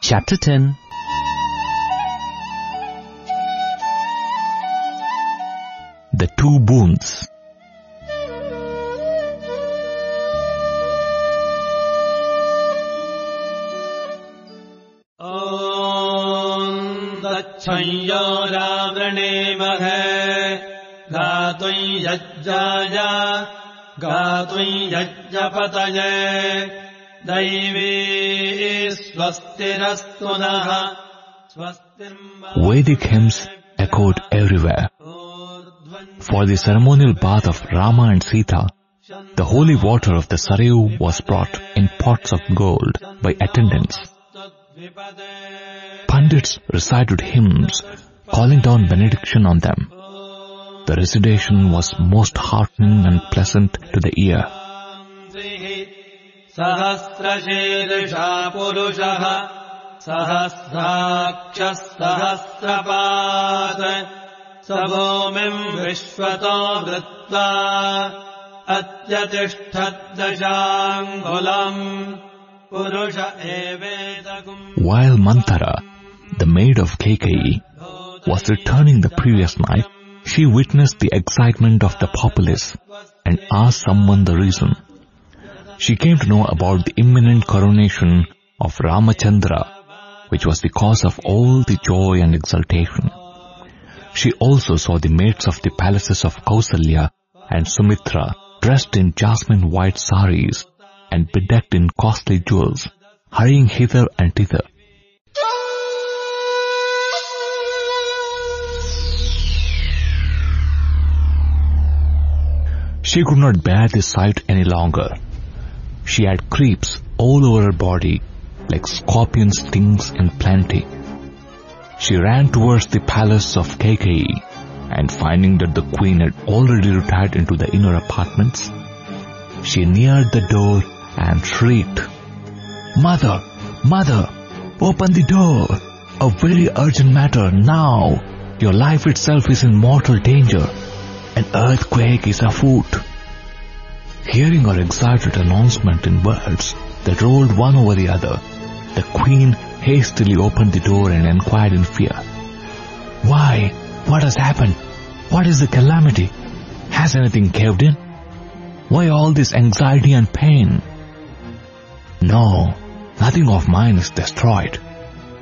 Chapter 10 The Two Boons. Om दच्छंयोरावृणेमः गातुम् यज्ञाय गातुम् यज्ञपतये Vedic hymns echoed everywhere. For the ceremonial bath of Rama and Sita, the holy water of the Sarayu was brought in pots of gold by attendants. Pandits recited hymns, calling down benediction on them. The recitation was most heartening and pleasant to the ear. सहस्रशीर्षा पुरुषः सहस्राक्षः सहस्रपात् स भूमिम् विश्वतो वृत्ता While Manthara, the maid of Kaikeyi, was returning the previous night, she witnessed the excitement of the populace and asked someone the reason. She came to know about the imminent coronation of Ramachandra, which was the cause of all the joy and exultation. She also saw the maids of the palaces of Kausalya and Sumitra dressed in jasmine white saris and bedecked in costly jewels, hurrying hither and thither. She could not bear this sight any longer. She had creeps all over her body like scorpion stings in plenty. She ran towards the palace of Kaikeyi and finding that the queen had already retired into the inner apartments, she neared the door and shrieked, Mother! Mother! Open the door! A very urgent matter now! Your life itself is in mortal danger. An earthquake is afoot. Hearing her excited announcement in words that rolled one over the other, the queen hastily opened the door and inquired in fear. Why? What has happened? What is the calamity? Has anything caved in? Why all this anxiety and pain? No, nothing of mine is destroyed.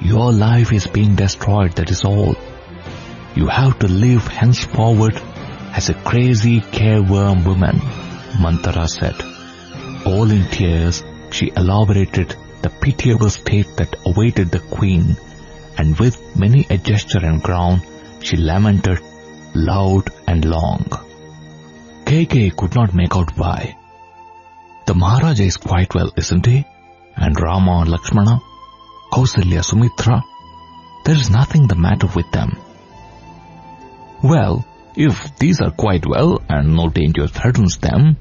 Your life is being destroyed, that is all. You have to live henceforward as a crazy careworm woman, Manthara said. All in tears, she elaborated the pitiable state that awaited the queen, and with many a gesture and groan, she lamented loud and long. Kaikeyi could not make out why. The Maharaja is quite well, isn't he? And Rama and Lakshmana, Kausalya, Sumitra, there is nothing the matter with them. Well, if these are quite well and no danger threatens them,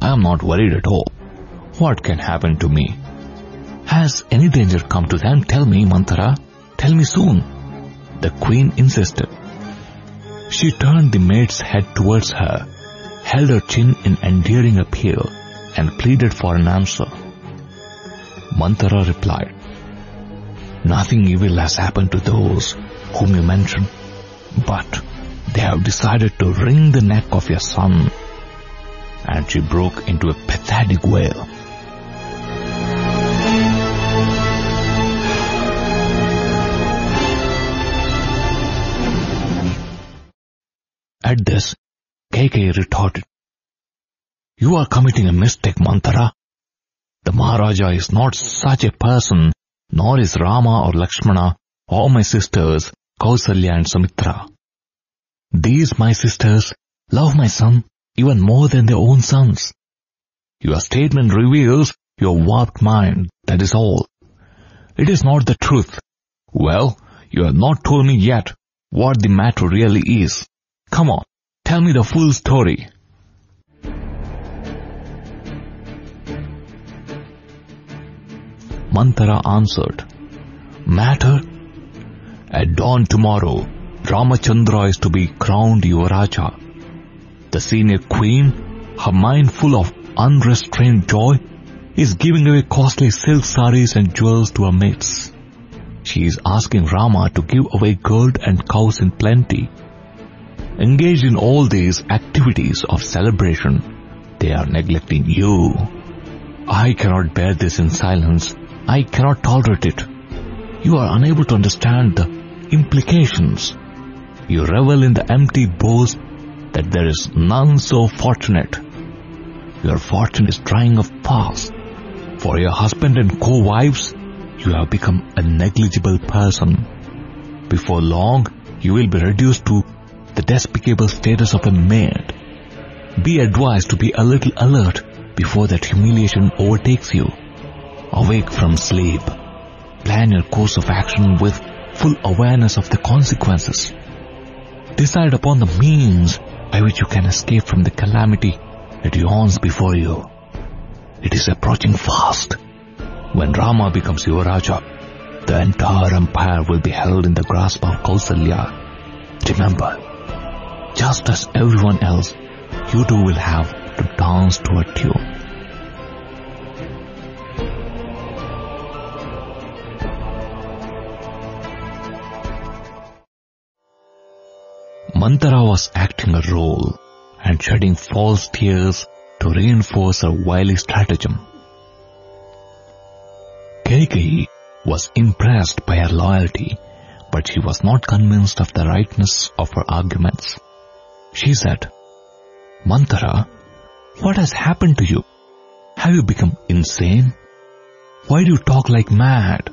I am not worried at all. What can happen to me? Has any danger come to them? Tell me, Manthara. Tell me soon. The queen insisted. She turned the maid's head towards her, held her chin in endearing appeal, and pleaded for an answer. Manthara replied, Nothing evil has happened to those whom you mention, but they have decided to wring the neck of your son. And she broke into a pathetic wail. At this, Kaikeyi retorted, You are committing a mistake, Manthara. The Maharaja is not such a person, nor is Rama or Lakshmana or my sisters, Kausalya and Sumitra. These, my sisters, love my son even more than their own sons. Your statement reveals your warped mind, that is all. It is not the truth. Well, you have not told me yet what the matter really is. Come on, tell me the full story. Manthara answered, Matter? At dawn tomorrow, Ramachandra is to be crowned Yuvaraja. The senior queen, her mind full of unrestrained joy, is giving away costly silk saris and jewels to her mates. She is asking Rama to give away gold and cows in plenty. Engaged in all these activities of celebration, they are neglecting you. I cannot bear this in silence. I cannot tolerate it. You are unable to understand the implications. You revel in the empty boast that there is none so fortunate. Your fortune is drying up fast. For your husband and co-wives, you have become a negligible person. Before long, you will be reduced to the despicable status of a maid. Be advised to be a little alert before that humiliation overtakes you. Awake from sleep. Plan your course of action with full awareness of the consequences. Decide upon the means by which you can escape from the calamity that yawns before you. It is approaching fast. When Rama becomes Yuvaraja, the entire empire will be held in the grasp of Kausalya. Remember, just as everyone else, you too will have to dance to a tune. Manthara was acting a role and shedding false tears to reinforce her wily stratagem. Kaikeyi was impressed by her loyalty, but she was not convinced of the rightness of her arguments. She said, Manthara, what has happened to you? Have you become insane? Why do you talk like mad?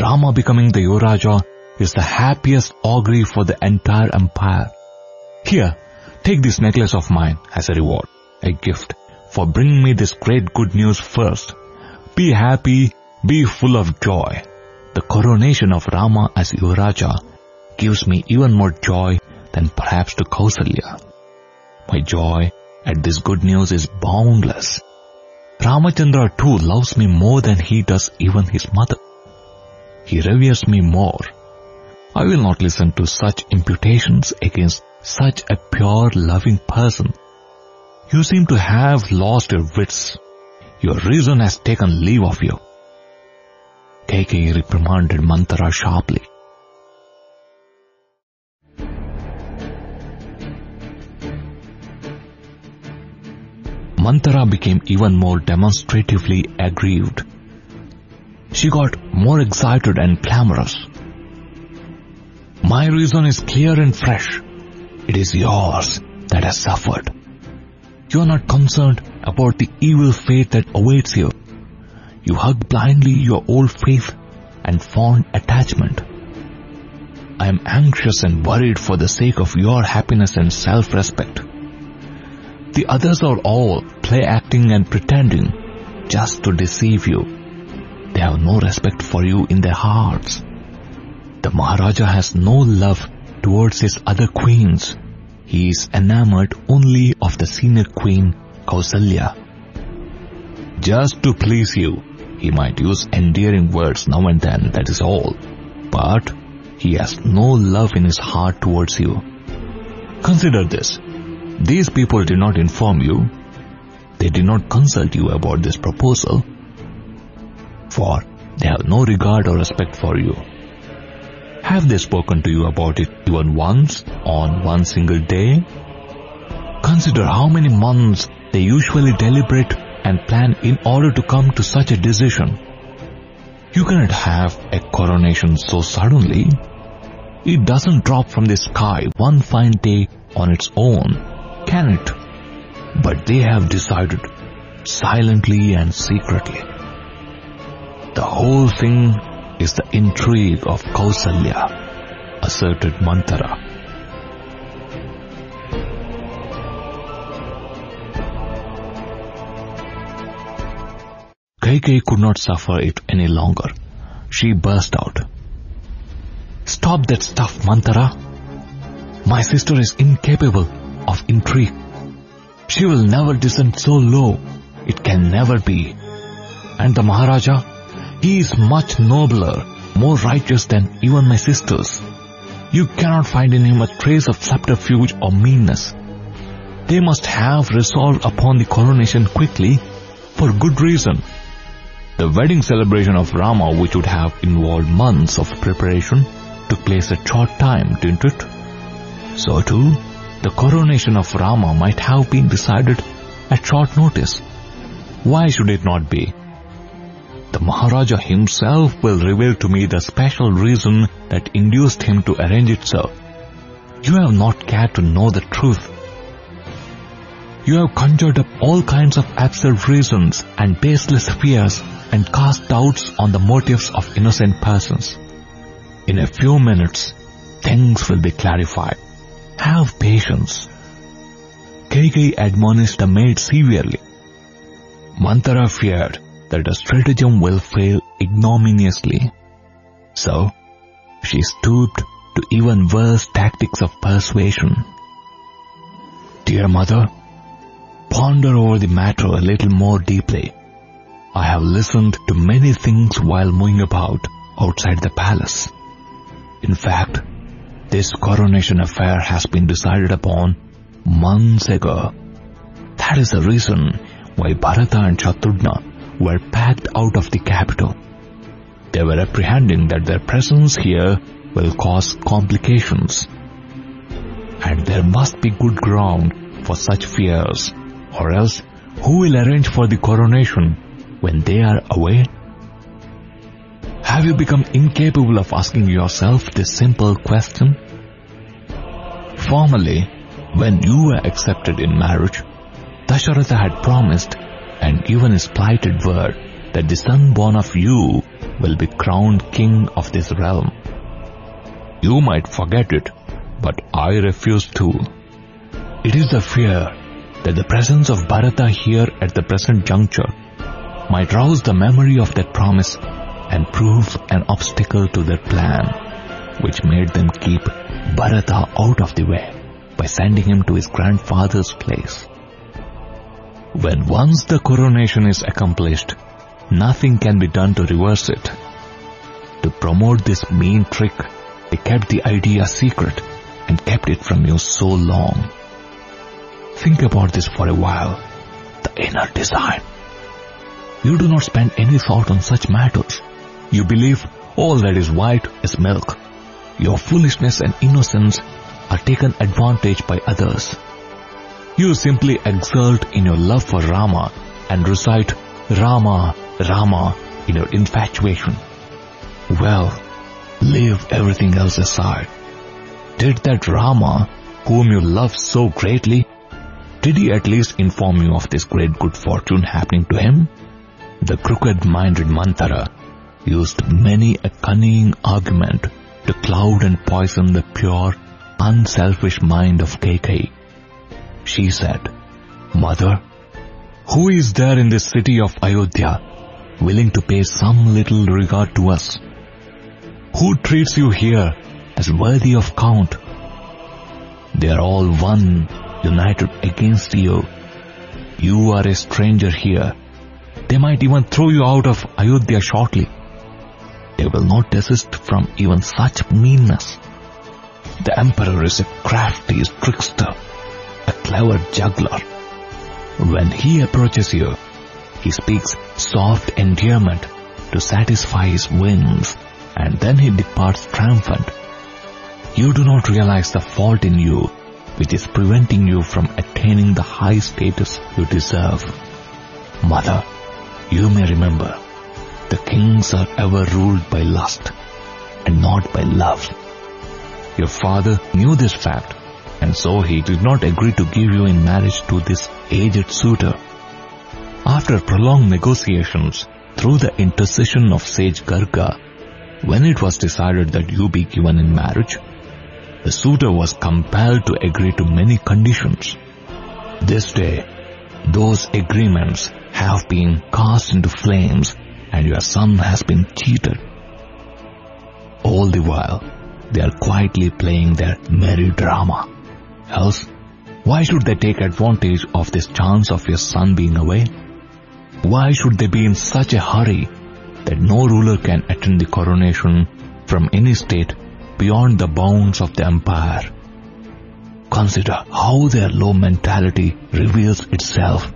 Rama becoming the Yuvaraja is the happiest augury for the entire empire. Here, take this necklace of mine as a reward, a gift for bringing me this great good news first. Be happy, be full of joy. The coronation of Rama as Yuvaraja gives me even more joy than perhaps to Kausalya. My joy at this good news is boundless. Ramachandra too loves me more than he does even his mother. He reveres me more. I will not listen to such imputations against such a pure loving person. You seem to have lost your wits. Your reason has taken leave of you. Kaikeyi reprimanded Manthara sharply. Manthara became even more demonstratively aggrieved. She got more excited and clamorous. My reason is clear and fresh. It is yours that has suffered. You are not concerned about the evil fate that awaits you. You hug blindly your old faith and fond attachment. I am anxious and worried for the sake of your happiness and self-respect. The others are all play acting and pretending just to deceive you. They have no respect for you in their hearts. The Maharaja has no love towards his other queens. He is enamored only of the senior queen, Kausalya. Just to please you, he might use endearing words now and then, that is all. But he has no love in his heart towards you. Consider this. These people did not inform you. They did not consult you about this proposal. For they have no regard or respect for you. Have they spoken to you about it even once on one single day? Consider how many months they usually deliberate and plan in order to come to such a decision. You cannot have a coronation so suddenly. It doesn't drop from the sky one fine day on its own, can it? But they have decided silently and secretly. The whole thing is the intrigue of Kausalya, asserted Manthara. Kaikeyi could not suffer it any longer. She burst out. Stop that stuff, Manthara. My sister is incapable of intrigue. She will never descend so low. It can never be. And the Maharaja, he is much nobler, more righteous than even my sisters. You cannot find in him a trace of subterfuge or meanness. They must have resolved upon the coronation quickly For good reason. The wedding celebration of Rama, which would have involved months of preparation, took place a short time, didn't it? So too, the coronation of Rama might have been decided at short notice. Why should it not be? The Maharaja himself will reveal to me the special reason that induced him to arrange it so. You have not cared to know the truth. You have conjured up all kinds of absurd reasons and baseless fears and cast doubts on the motives of innocent persons. In a few minutes, things will be clarified. Have patience. Kaikeyi admonished the maid severely. Manthara feared that the stratagem will fail ignominiously. So, she stooped to even worse tactics of persuasion. Dear mother, ponder over the matter a little more deeply. I have listened to many things while moving about outside the palace. In fact, this coronation affair has been decided upon months ago. That is the reason why Bharata and Shatrughna were packed out of the capital. They were apprehending that their presence here will cause complications. And there must be good ground for such fears, or else who will arrange for the coronation when they are away? Have you become incapable of asking yourself this simple question? Formerly, when you were accepted in marriage, Dasharatha had promised and given his plighted word that the son born of you will be crowned king of this realm. You might forget it, but I refuse to. It is the fear that the presence of Bharata here at the present juncture might rouse the memory of that promise and prove an obstacle to their plan, which made them keep Bharata out of the way by sending him to his grandfather's place. When once the coronation is accomplished, nothing can be done to reverse it. To promote this mean trick, they kept the idea secret and kept it from you so long. Think about this for a while. The inner design. You do not spend any thought on such matters. You believe all that is white is milk. Your foolishness and innocence are taken advantage by others. You simply exult in your love for Rama and recite Rama, Rama in your infatuation. Well, leave everything else aside. Did that Rama, whom you love so greatly, did he at least inform you of this great good fortune happening to him? The crooked-minded Manthara used many a cunning argument to cloud and poison the pure, unselfish mind of Kaikeyi. She said, Mother, who is there in this city of Ayodhya willing to pay some little regard to us? Who treats you here as worthy of count? They are all one, united against you. You are a stranger here. They might even throw you out of Ayodhya shortly. They will not desist from even such meanness. The emperor is a crafty trickster, a clever juggler. When he approaches you, he speaks soft endearment to satisfy his whims and then he departs triumphant. You do not realize the fault in you which is preventing you from attaining the high status you deserve. Mother, you may remember, the kings are ever ruled by lust and not by love. Your father knew this fact and so he did not agree to give you in marriage to this aged suitor. After prolonged negotiations through the intercession of sage Garga, when it was decided that you be given in marriage, the suitor was compelled to agree to many conditions. This day, those agreements have been cast into flames and your son has been cheated. All the while, they are quietly playing their merry drama. Else, why should they take advantage of this chance of your son being away? Why should they be in such a hurry that no ruler can attend the coronation from any state beyond the bounds of the empire? Consider how their low mentality reveals itself.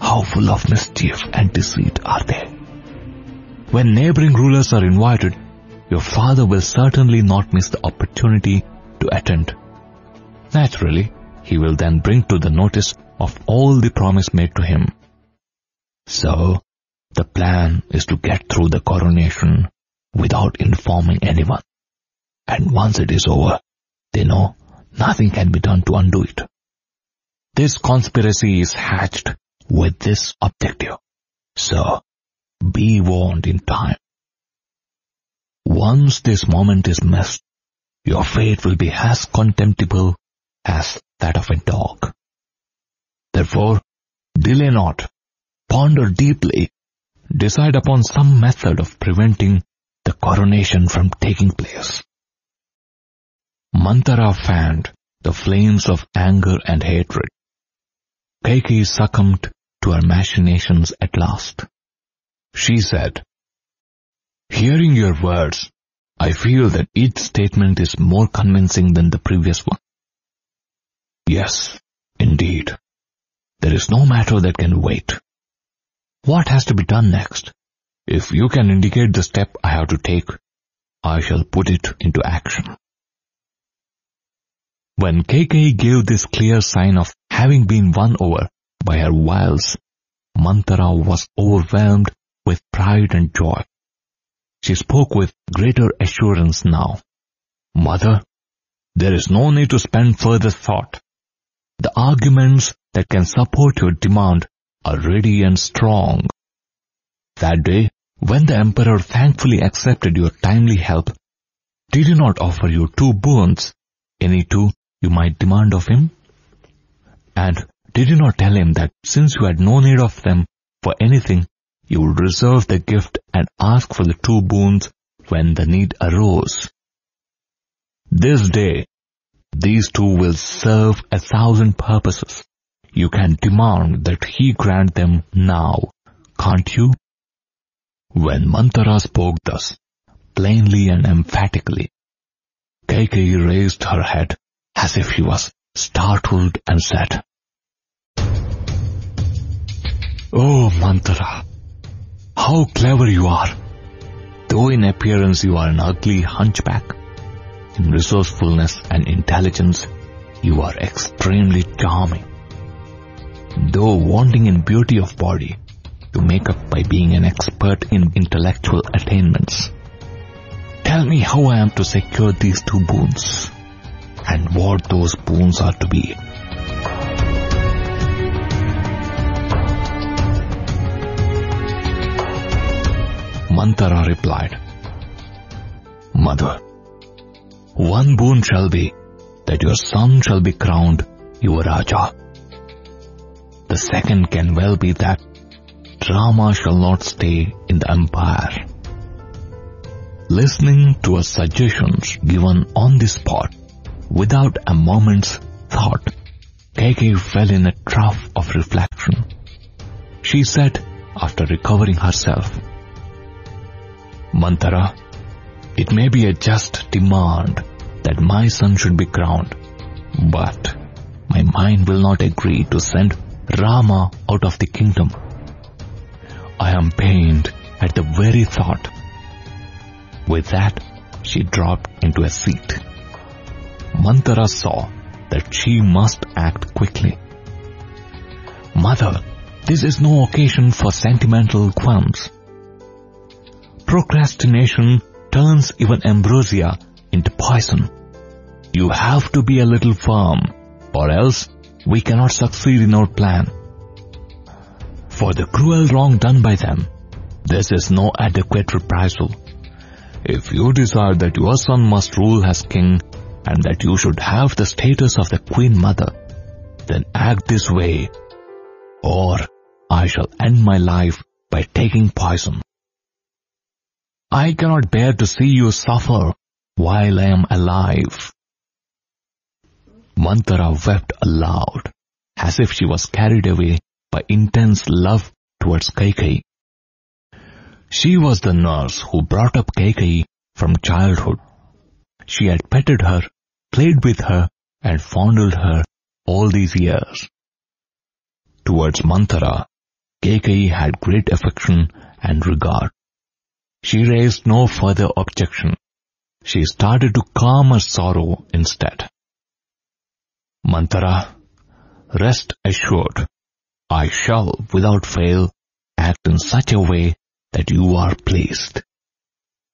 How full of mischief and deceit are they? When neighboring rulers are invited, your father will certainly not miss the opportunity to attend. Naturally, he will then bring to the notice of all the promise made to him. So, the plan is to get through the coronation without informing anyone. And once it is over, they know nothing can be done to undo it. This conspiracy is hatched with this objective. So, be warned in time. Once this moment is missed, your fate will be as contemptible as that of a dog. Therefore, delay not, ponder deeply, decide upon some method of preventing the coronation from taking place. Manthara fanned the flames of anger and hatred. Kaikeyi succumbed to her machinations at last. She said, Hearing your words, I feel that each statement is more convincing than the previous one. Yes, indeed. There is no matter that can wait. What has to be done next? If you can indicate the step I have to take, I shall put it into action. When Kaikeyi gave this clear sign of having been won over by her wiles, Manthara was overwhelmed with pride and joy. She spoke with greater assurance now. Mother, there is no need to spend further thought. The arguments that can support your demand are ready and strong. That day, when the emperor thankfully accepted your timely help, did he not offer you two boons, any two you might demand of him? And did you not tell him that since you had no need of them for anything, you would reserve the gift and ask for the two boons when the need arose? This day, these two will serve a thousand purposes. You can demand that he grant them now, can't you? When Manthara spoke thus, plainly and emphatically, Kaikeyi raised her head as if she was startled and said, Oh, Manthara, how clever you are. Though in appearance you are an ugly hunchback, in resourcefulness and intelligence you are extremely charming. Though wanting in beauty of body, you make up by being an expert in intellectual attainments. Tell me how I am to secure these two boons, and what those boons are to be. Manthara replied, Mother, one boon shall be that your son shall be crowned Yuvaraja. The second can well be that Rama shall not stay in the empire. Listening to her suggestions given on the spot, without a moment's thought, Kaikeyi fell in a trough of reflection. She said, after recovering herself, Manthara, it may be a just demand that my son should be crowned, but my mind will not agree to send Rama out of the kingdom. I am pained at the very thought. With that, she dropped into a seat. Manthara saw that she must act quickly. Mother, this is no occasion for sentimental qualms. Procrastination turns even ambrosia into poison. You have to be a little firm, or else we cannot succeed in our plan. For the cruel wrong done by them, this is no adequate reprisal. If you desire that your son must rule as king and that you should have the status of the queen mother, then act this way, or I shall end my life by taking poison. I cannot bear to see you suffer while I am alive. Manthara wept aloud, as if she was carried away by intense love towards Kaikeyi. She was the nurse who brought up Kaikeyi from childhood. She had petted her, played with her, and fondled her all these years. Towards Manthara, Kaikeyi had great affection and regard. She raised no further objection. She started to calm her sorrow instead. Manthara, rest assured, I shall, without fail, act in such a way that you are pleased.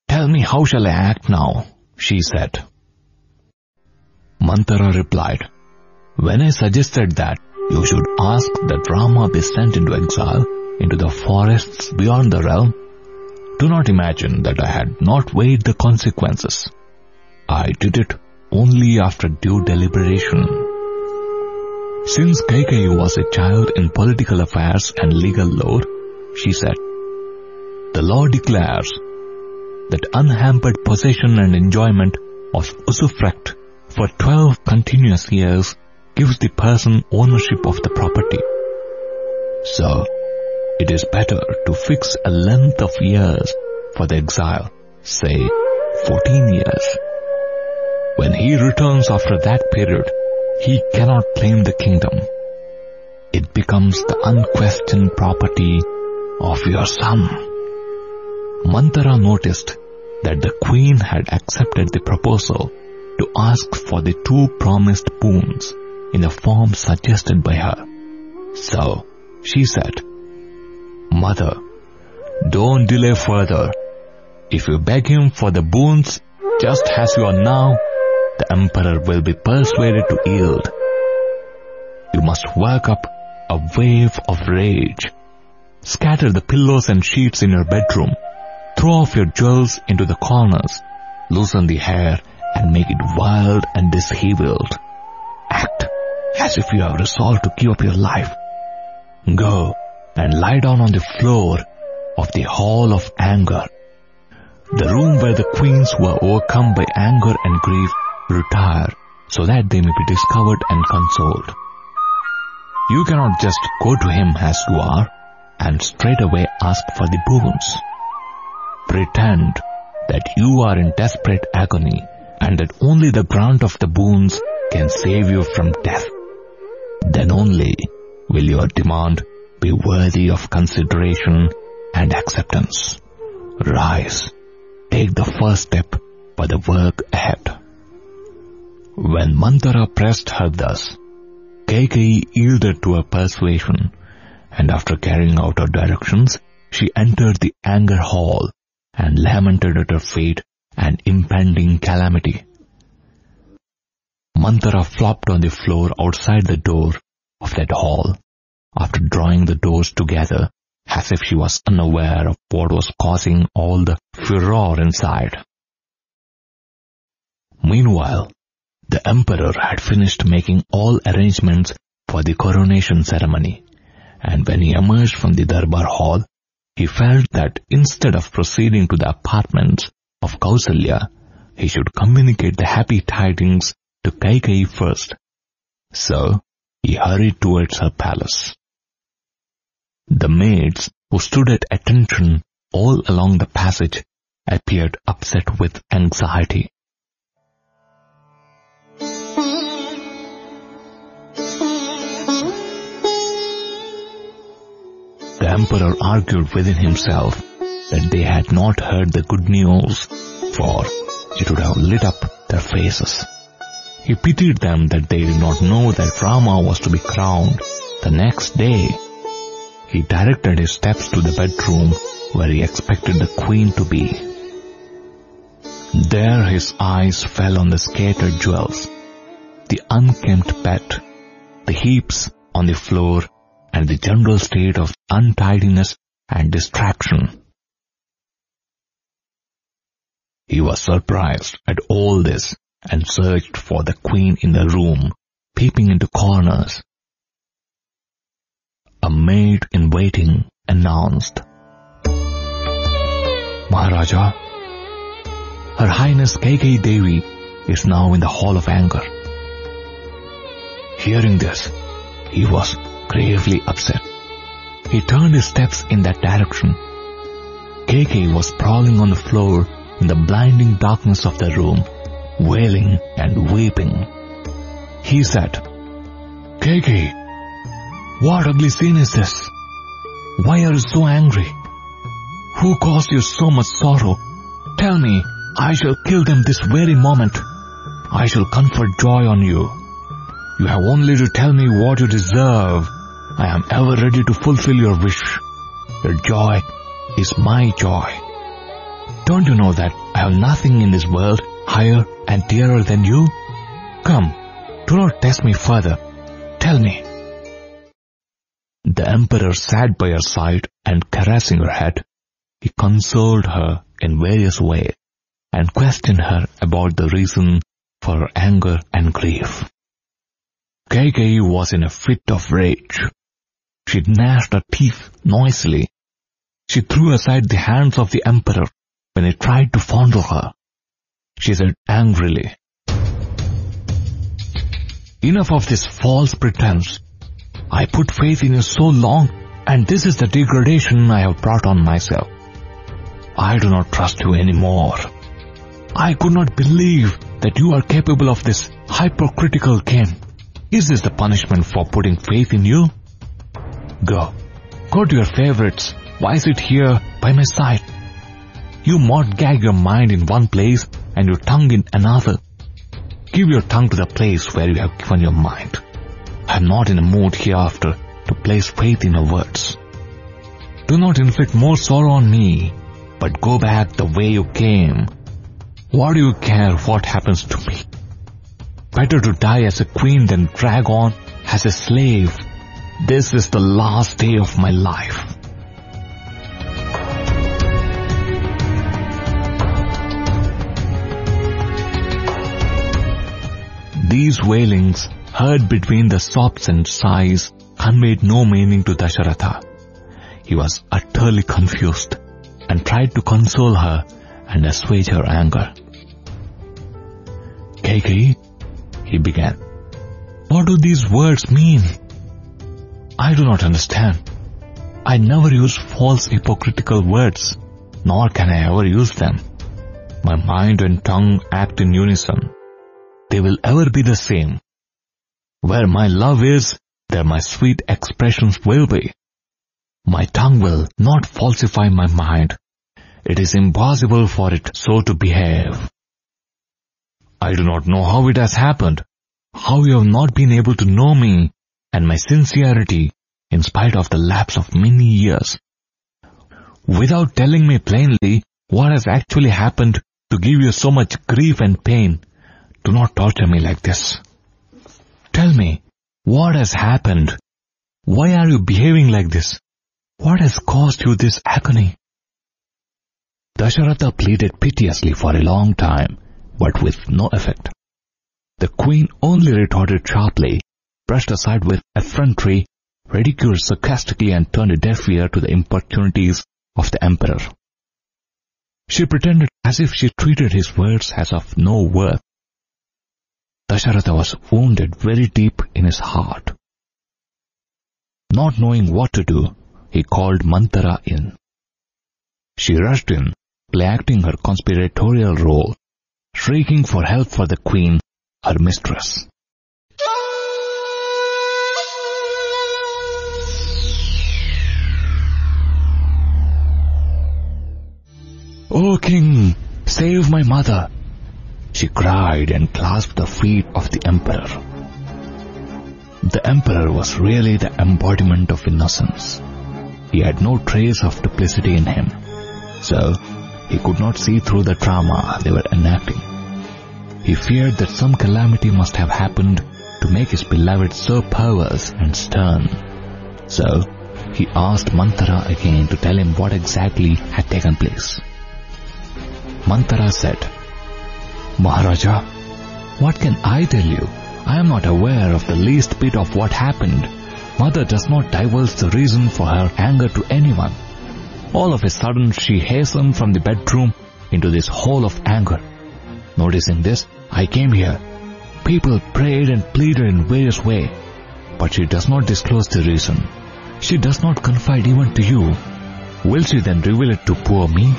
Tell me how shall I act now, she said. Manthara replied, When I suggested that you should ask that Rama be sent into exile into the forests beyond the realm, do not imagine that I had not weighed the consequences. I did it only after due deliberation. Since Kaikeyi was a child in political affairs and legal lore, she said, The law declares that unhampered possession and enjoyment of usufruct for 12 continuous years gives the person ownership of the property. So, it is better to fix a length of years for the exile, say 14 years. When he returns after that period, he cannot claim the kingdom. It becomes the unquestioned property of your son. Manthara noticed that the queen had accepted the proposal to ask for the two promised boons in the form suggested by her. So, she said, Mother, don't delay further. If you beg him for the boons just as you are now, the emperor will be persuaded to yield. You must work up a wave of rage. Scatter the pillows and sheets in your bedroom. Throw off your jewels into the corners. Loosen the hair and make it wild and disheveled. Act as if you have resolved to give up your life. Go and lie down on the floor of the hall of anger. The room where the queens who are overcome by anger and grief retire so that they may be discovered and consoled. You cannot just go to him as you are and straightway ask for the boons. Pretend that you are in desperate agony and that only the grant of the boons can save you from death. Then only will your demand be worthy of consideration and acceptance. Rise, take the first step for the work ahead. When Manthara pressed her thus, Kaikeyi yielded to her persuasion, and after carrying out her directions, she entered the anger hall and lamented at her fate and impending calamity. Manthara flopped on the floor outside the door of that hall after drawing the doors together as if she was unaware of what was causing all the furor inside. Meanwhile, the emperor had finished making all arrangements for the coronation ceremony, and when he emerged from the Darbar hall, he felt that instead of proceeding to the apartments of Kausalya, he should communicate the happy tidings to Kaikeyi first. So, he hurried towards her palace. The maids, who stood at attention all along the passage, appeared upset with anxiety. The emperor argued within himself that they had not heard the good news, for it would have lit up their faces. He pitied them that they did not know that Rama was to be crowned the next day. He directed his steps to the bedroom where he expected the queen to be. There his eyes fell on the scattered jewels, the unkempt bed, the heaps on the floor, and the general state of untidiness and distraction. He was surprised at all this and searched for the queen in the room, peeping into corners. A maid in waiting announced, Maharaja, Her Highness Kaikeyi Devi is now in the Hall of Anger. Hearing this, he was gravely upset. He turned his steps in that direction. Kaikeyi was sprawling on the floor in the blinding darkness of the room, wailing and weeping. He said, Kaikeyi, what ugly scene is this? Why are you so angry? Who caused you so much sorrow? Tell me, I shall kill them this very moment. I shall confer joy on you. You have only to tell me what you deserve. I am ever ready to fulfill your wish. Your joy is my joy. Don't you know that I have nothing in this world higher and dearer than you? Come, do not test me further. Tell me. The emperor sat by her side and caressing her head, he consoled her in various ways and questioned her about the reason for her anger and grief. Kaikeyi was in a fit of rage. She gnashed her teeth noisily. She threw aside the hands of the emperor when he tried to fondle her. She said angrily, Enough of this false pretense. I put faith in you so long and this is the degradation I have brought on myself. I do not trust you anymore. I could not believe that you are capable of this hypocritical game. Is this the punishment for putting faith in you? Go. Go to your favorites. Why sit here by my side? You mod gag your mind in one place and your tongue in another. Give your tongue to the place where you have given your mind. I am not in a mood hereafter to place faith in your words. Do not inflict more sorrow on me, but go back the way you came. What do you care what happens to me? Better to die as a queen than drag on as a slave. This is the last day of my life. These wailings, heard between the sobs and sighs, conveyed no meaning to Dasharatha. He was utterly confused and tried to console her and assuage her anger. Kaikeyi, he began, what do these words mean? I do not understand. I never use false hypocritical words, nor can I ever use them. My mind and tongue act in unison. They will ever be the same. Where my love is, there my sweet expressions will be. My tongue will not falsify my mind. It is impossible for it so to behave. I do not know how it has happened, how you have not been able to know me and my sincerity in spite of the lapse of many years. Without telling me plainly what has actually happened to give you so much grief and pain, do not torture me like this. Tell me, what has happened? Why are you behaving like this? What has caused you this agony? Dasharatha pleaded piteously for a long time, but with no effect. The queen only retorted sharply, brushed aside with effrontery, ridiculed sarcastically and turned a deaf ear to the importunities of the emperor. She pretended as if she treated his words as of no worth. Dasharatha was wounded very deep in his heart. Not knowing what to do, he called Manthara in. She rushed in, play acting her conspiratorial role, shrieking for help for the queen, her mistress. O king, save my mother! She cried and clasped the feet of the emperor. The emperor was really the embodiment of innocence. He had no trace of duplicity in him. So, he could not see through the drama they were enacting. He feared that some calamity must have happened to make his beloved so perverse and stern. So, he asked Manthara again to tell him what exactly had taken place. Manthara said, Maharaja, what can I tell you? I am not aware of the least bit of what happened. Mother does not divulge the reason for her anger to anyone. All of a sudden she hastened from the bedroom into this hole of anger. Noticing this, I came here. People prayed and pleaded in various ways, but she does not disclose the reason. She does not confide even to you. Will she then reveal it to poor me?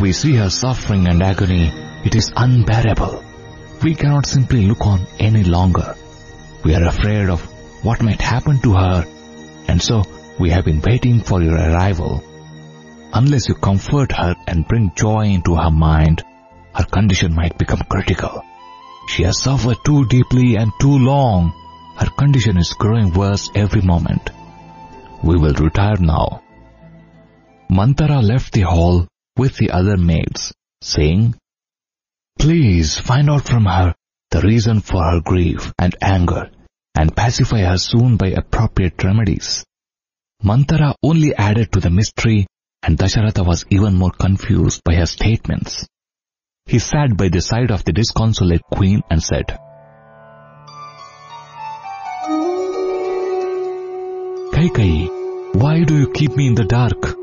We see her suffering and agony. It is unbearable. We cannot simply look on any longer. We are afraid of what might happen to her, and so We have been waiting for your arrival. Unless you comfort her and bring joy into her mind, her condition might become critical. She has suffered too deeply and too long. Her condition is growing worse every moment. We will retire now. Manthara left the hall with the other maids, saying, Please find out from her the reason for her grief and anger and pacify her soon by appropriate remedies. Manthara only added to the mystery and Dasharatha was even more confused by her statements. He sat by the side of the disconsolate queen and said, Kaikeyi, why do you keep me in the dark?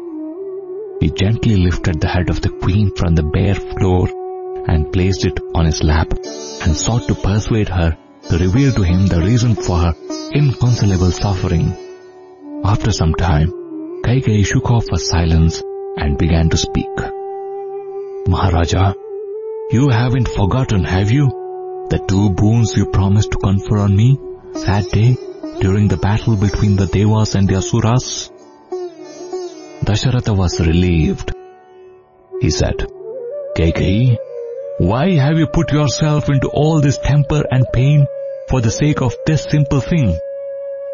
He gently lifted the head of the queen from the bare floor and placed it on his lap and sought to persuade her to reveal to him the reason for her inconsolable suffering. After some time, Kaikeyi shook off her silence and began to speak. Maharaja, you haven't forgotten, have you? The two boons you promised to confer on me that day during the battle between the Devas and the Asuras? Dasharatha was relieved. He said, Kaikeyi, why have you put yourself into all this temper and pain for the sake of this simple thing?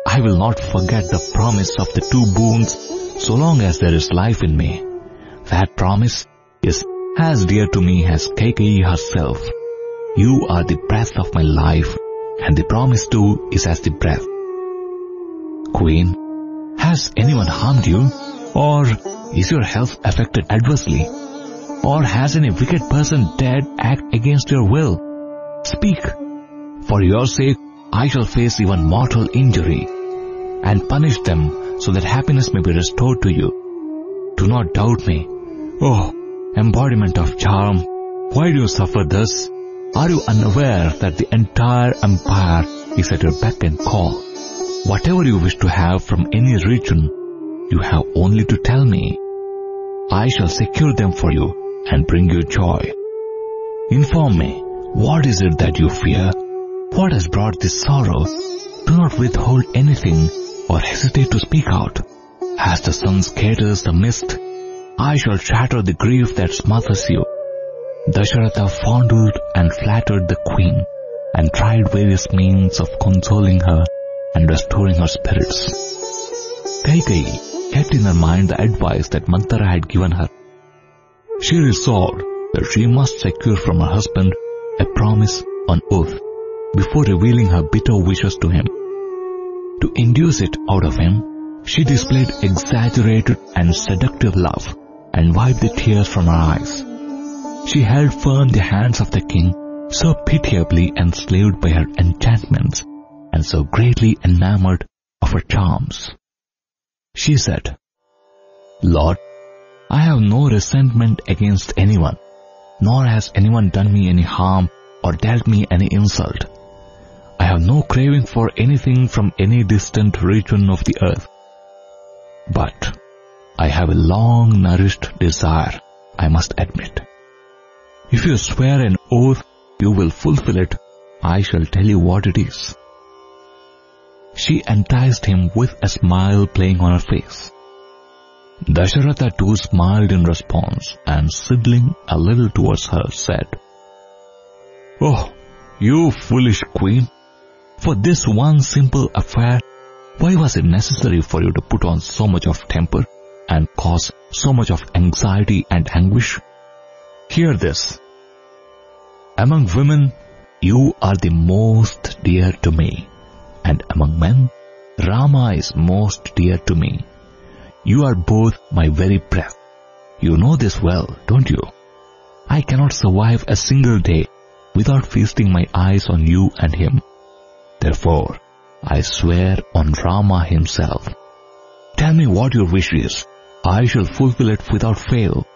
I will not forget the promise of the two boons so long as there is life in me. That promise is as dear to me as Kaikeyi herself. You are the breath of my life and the promise too is as the breath. Queen, has anyone harmed you? Or is your health affected adversely? Or has any wicked person dared act against your will? Speak. For your sake, I shall face even mortal injury and punish them so that happiness may be restored to you. Do not doubt me. Oh, embodiment of charm, why do you suffer thus? Are you unaware that the entire empire is at your beck and call? Whatever you wish to have from any region, you have only to tell me. I shall secure them for you and bring you joy. Inform me, what is it that you fear? What has brought this sorrow? Do not withhold anything or hesitate to speak out. As the sun scatters the mist, I shall shatter the grief that smothers you. Dasharatha fondled and flattered the queen and tried various means of consoling her and restoring her spirits. Kaikeyi kept in her mind the advice that Manthara had given her. She resolved that she must secure from her husband a promise on oath before revealing her bitter wishes to him. To induce it out of him, she displayed exaggerated and seductive love and wiped the tears from her eyes. She held firm the hands of the king, so pitiably enslaved by her enchantments and so greatly enamored of her charms. She said, Lord, I have no resentment against anyone, nor has anyone done me any harm or dealt me any insult. I have no craving for anything from any distant region of the earth. But I have a long nourished desire, I must admit. If you swear an oath you will fulfill it, I shall tell you what it is. She enticed him with a smile playing on her face. Dasharatha too smiled in response and sidling a little towards her said, Oh, you foolish queen! For this one simple affair, why was it necessary for you to put on so much of temper and cause so much of anxiety and anguish? Hear this. Among women, you are the most dear to me, and among men, Rama is most dear to me. You are both my very breath. You know this well, don't you? I cannot survive a single day without feasting my eyes on you and him. Therefore, I swear on Rama himself. Tell me what your wish is. I shall fulfill it without fail.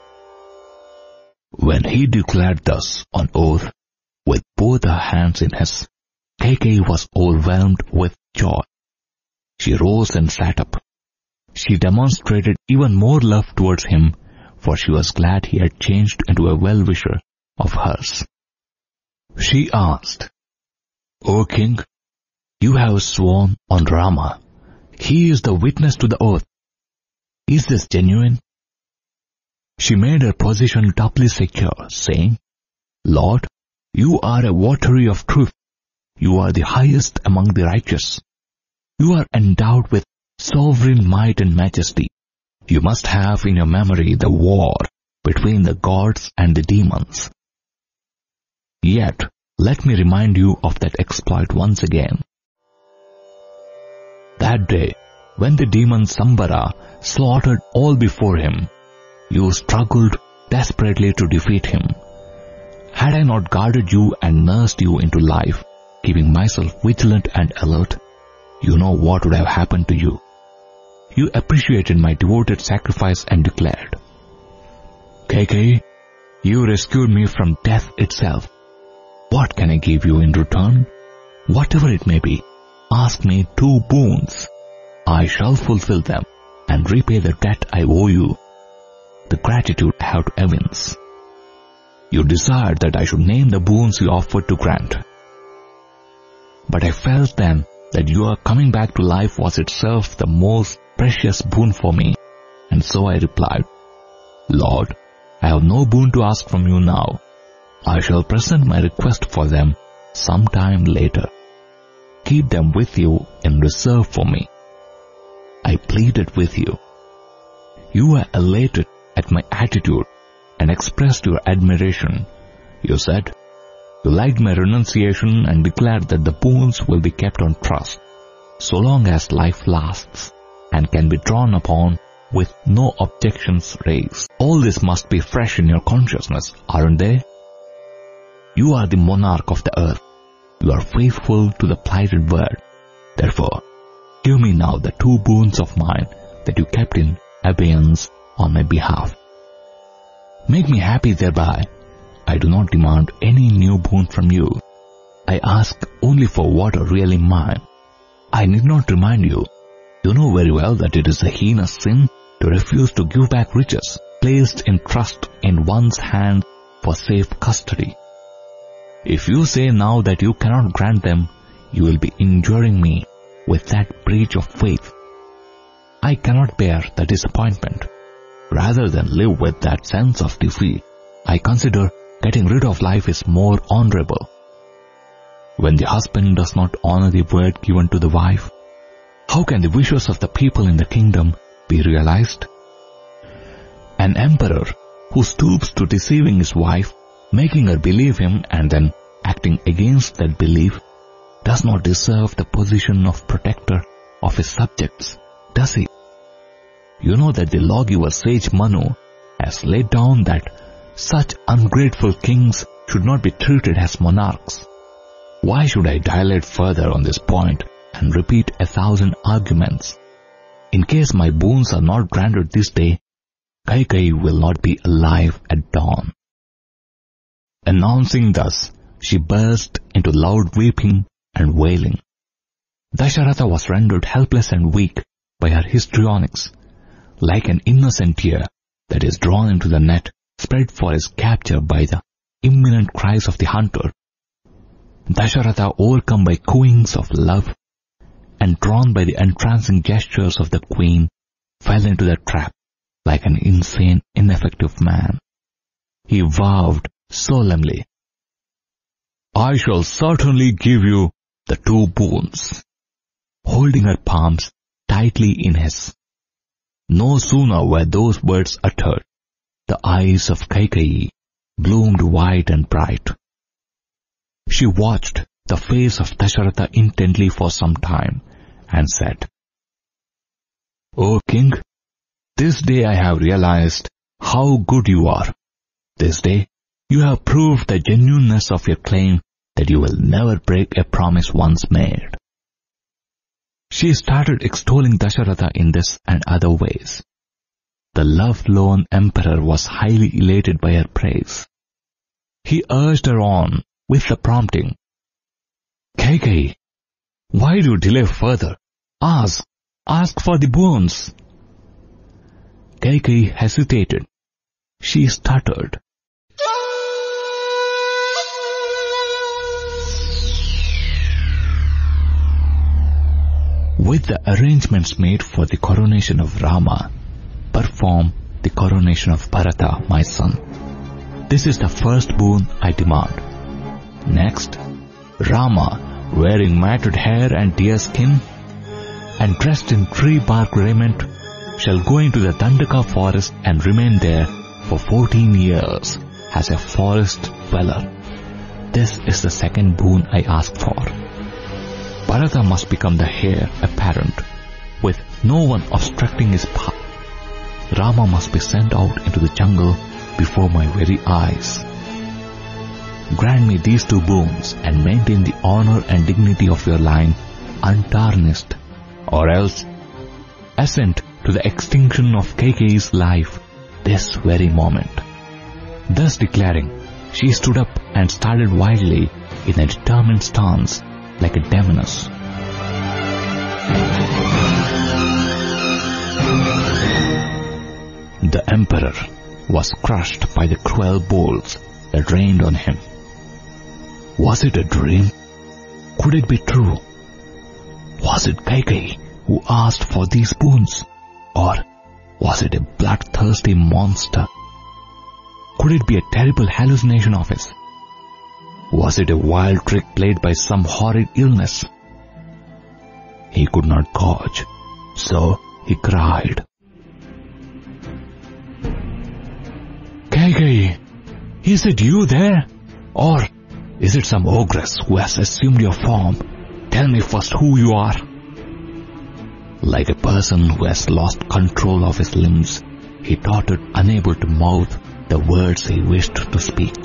When he declared thus on oath, with both her hands in his, Kaikeyi was overwhelmed with joy. She rose and sat up. She demonstrated even more love towards him, for she was glad he had changed into a well-wisher of hers. She asked, O king, you have sworn on Rama. He is the witness to the oath. Is this genuine? She made her position doubly secure, saying, Lord, you are a votary of truth. You are the highest among the righteous. You are endowed with sovereign might and majesty. You must have in your memory the war between the gods and the demons. Yet, let me remind you of that exploit once again. That day, when the demon Sambara slaughtered all before him, you struggled desperately to defeat him. Had I not guarded you and nursed you into life, keeping myself vigilant and alert, you know what would have happened to you. You appreciated my devoted sacrifice and declared, Kaikeyi, you rescued me from death itself. What can I give you in return? Whatever it may be, ask me two boons. I shall fulfill them and repay the debt I owe you. The gratitude I have to evince. You desired that I should name the boons you offered to grant. But I felt then that your coming back to life was itself the most precious boon for me, and so I replied, Lord, I have no boon to ask from you now. I shall present my request for them some time later. Keep them with you in reserve for me. I pleaded with you. You were elated at my attitude and expressed your admiration. You said, you liked my renunciation and declared that the boons will be kept on trust so long as life lasts and can be drawn upon with no objections raised. All this must be fresh in your consciousness, aren't they? You are the monarch of the earth. You are faithful to the plighted word. Therefore, give me now the two boons of mine that you kept in abeyance on my behalf. Make me happy thereby. I do not demand any new boon from you. I ask only for what are really mine. I need not remind you. You know very well that it is a heinous sin to refuse to give back riches placed in trust in one's hand for safe custody. If you say now that you cannot grant them, you will be injuring me with that breach of faith. I cannot bear the disappointment. Rather than live with that sense of defeat, I consider getting rid of life is more honorable. When the husband does not honor the word given to the wife, how can the wishes of the people in the kingdom be realized? An emperor who stoops to deceiving his wife, making her believe him and then acting against that belief, does not deserve the position of protector of his subjects, does he? You know that the lawgiver sage Manu has laid down that such ungrateful kings should not be treated as monarchs. Why should I dilate further on this point and repeat a thousand arguments? In case my boons are not granted this day, Kaikeyi will not be alive at dawn. Announcing thus, she burst into loud weeping and wailing. Dasharatha was rendered helpless and weak by her histrionics, like an innocent deer that is drawn into the net spread for his capture by the imminent cries of the hunter. Dasharatha, overcome by cooings of love and drawn by the entrancing gestures of the queen, fell into the trap like an insane, ineffective man. He vowed solemnly, I shall certainly give you the two boons, holding her palms tightly in his. No sooner were those words uttered, the eyes of Kaikeyi bloomed wide and bright. She watched the face of Dasharatha intently for some time and said, O king, this day I have realized how good you are. This day you have proved the genuineness of your claim that you will never break a promise once made. She started extolling Dasharatha in this and other ways. The love-lorn emperor was highly elated by her praise. He urged her on with the prompting, Kaikeyi, why do you delay further? Ask, ask for the boons. Kaikeyi hesitated. She stuttered. With the arrangements made for the coronation of Rama, perform the coronation of Bharata, my son. This is the first boon I demand. Next, Rama, wearing matted hair and deer skin, and dressed in tree bark raiment, shall go into the Dandaka forest and remain there for 14 years as a forest dweller. This is the second boon I ask for. Bharata must become the heir apparent, with no one obstructing his path. Rama must be sent out into the jungle before my very eyes. Grant me these two boons and maintain the honor and dignity of your line untarnished, or else assent to the extinction of Kaikeyi's life this very moment. Thus declaring, she stood up and started wildly in a determined stance like a demoness. The emperor was crushed by the cruel bolts that rained on him. Was it a dream? Could it be true? Was it Kaikeyi who asked for these spoons? Or was it a bloodthirsty monster? Could it be a terrible hallucination of his? Was it a wild trick played by some horrid illness? He could not gauge, so he cried. Kaikeyi, is it you there? Or is it some ogress who has assumed your form? Tell me first who you are. Like a person who has lost control of his limbs, he tottered unable to mouth the words he wished to speak.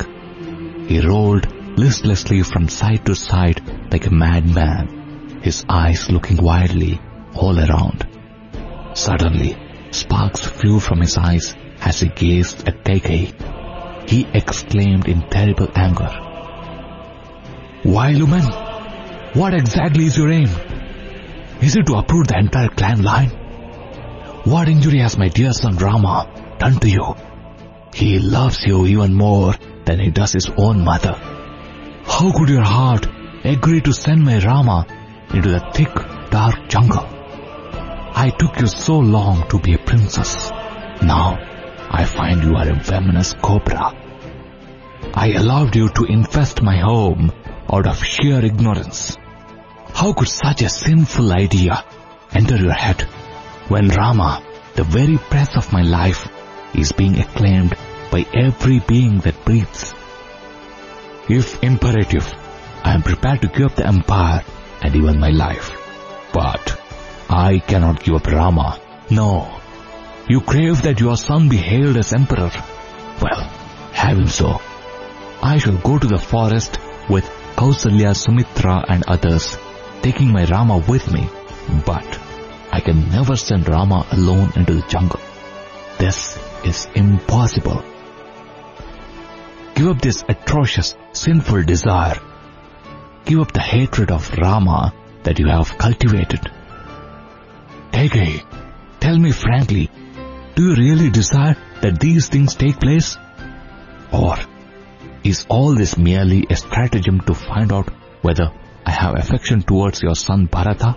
He rolled listlessly from side to side like a madman, his eyes looking wildly all around. Suddenly, sparks flew from his eyes as he gazed at Kaikeyi. He exclaimed in terrible anger. Why, Lumen? What exactly is your aim? Is it to uproot the entire clan line? What injury has my dear son Rama done to you? He loves you even more than he does his own mother. How could your heart agree to send my Rama into the thick, dark jungle? I took you so long to be a princess. Now, I find you are a venomous cobra. I allowed you to infest my home out of sheer ignorance. How could such a sinful idea enter your head when Rama, the very breath of my life, is being acclaimed by every being that breathes? If imperative, I am prepared to give up the empire and even my life. But I cannot give up Rama. No. You crave that your son be hailed as emperor. Well, have him so. I shall go to the forest with Kausalya, Sumitra and others, taking my Rama with me. But I can never send Rama alone into the jungle. This is impossible. Give up this atrocious, sinful desire. Give up the hatred of Rama that you have cultivated. Kaikeyi, tell me frankly, do you really desire that these things take place? Or is all this merely a stratagem to find out whether I have affection towards your son Bharata?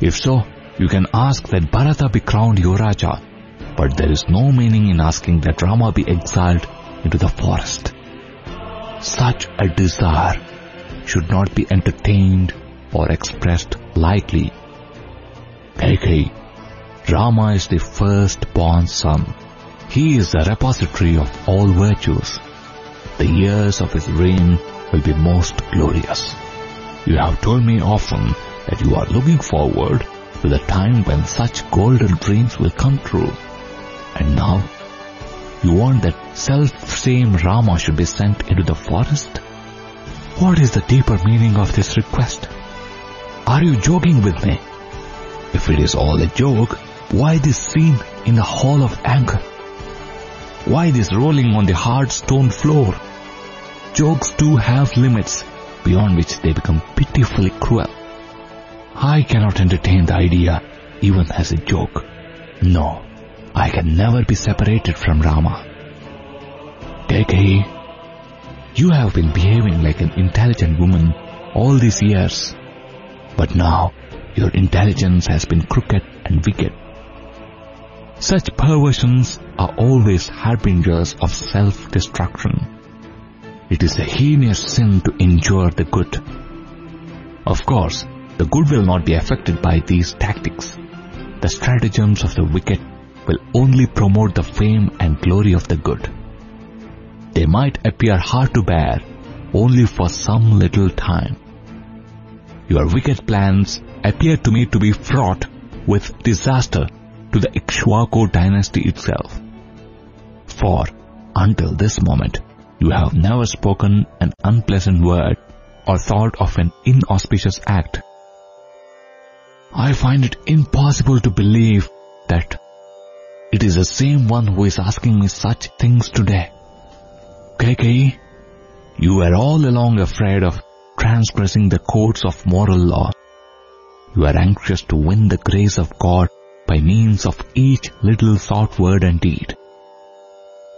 If so, you can ask that Bharata be crowned Yuvaraja, but there is no meaning in asking that Rama be exiled into the forest. Such a desire should not be entertained or expressed lightly. Kaikeyi, Rama is the firstborn son. He is the repository of all virtues. The years of his reign will be most glorious. You have told me often that you are looking forward to the time when such golden dreams will come true. And now, you want that self-same Rama should be sent into the forest? What is the deeper meaning of this request? Are you joking with me? If it is all a joke, why this scene in the hall of anger? Why this rolling on the hard stone floor? Jokes do have limits beyond which they become pitifully cruel. I cannot entertain the idea even as a joke. No, I can never be separated from Rama. Kaikeyi, you have been behaving like an intelligent woman all these years. But now your intelligence has been crooked and wicked. Such perversions are always harbingers of self-destruction. It is a heinous sin to injure the good. Of course, the good will not be affected by these tactics. The stratagems of the wicked will only promote the fame and glory of the good. They might appear hard to bear only for some little time. Your wicked plans appear to me to be fraught with disaster to the Ikshwaku dynasty itself. For until this moment, you have never spoken an unpleasant word or thought of an inauspicious act. I find it impossible to believe that it is the same one who is asking me such things today. Kaikeyi, you were all along afraid of transgressing the codes of moral law. You are anxious to win the grace of God by means of each little thought, word and deed.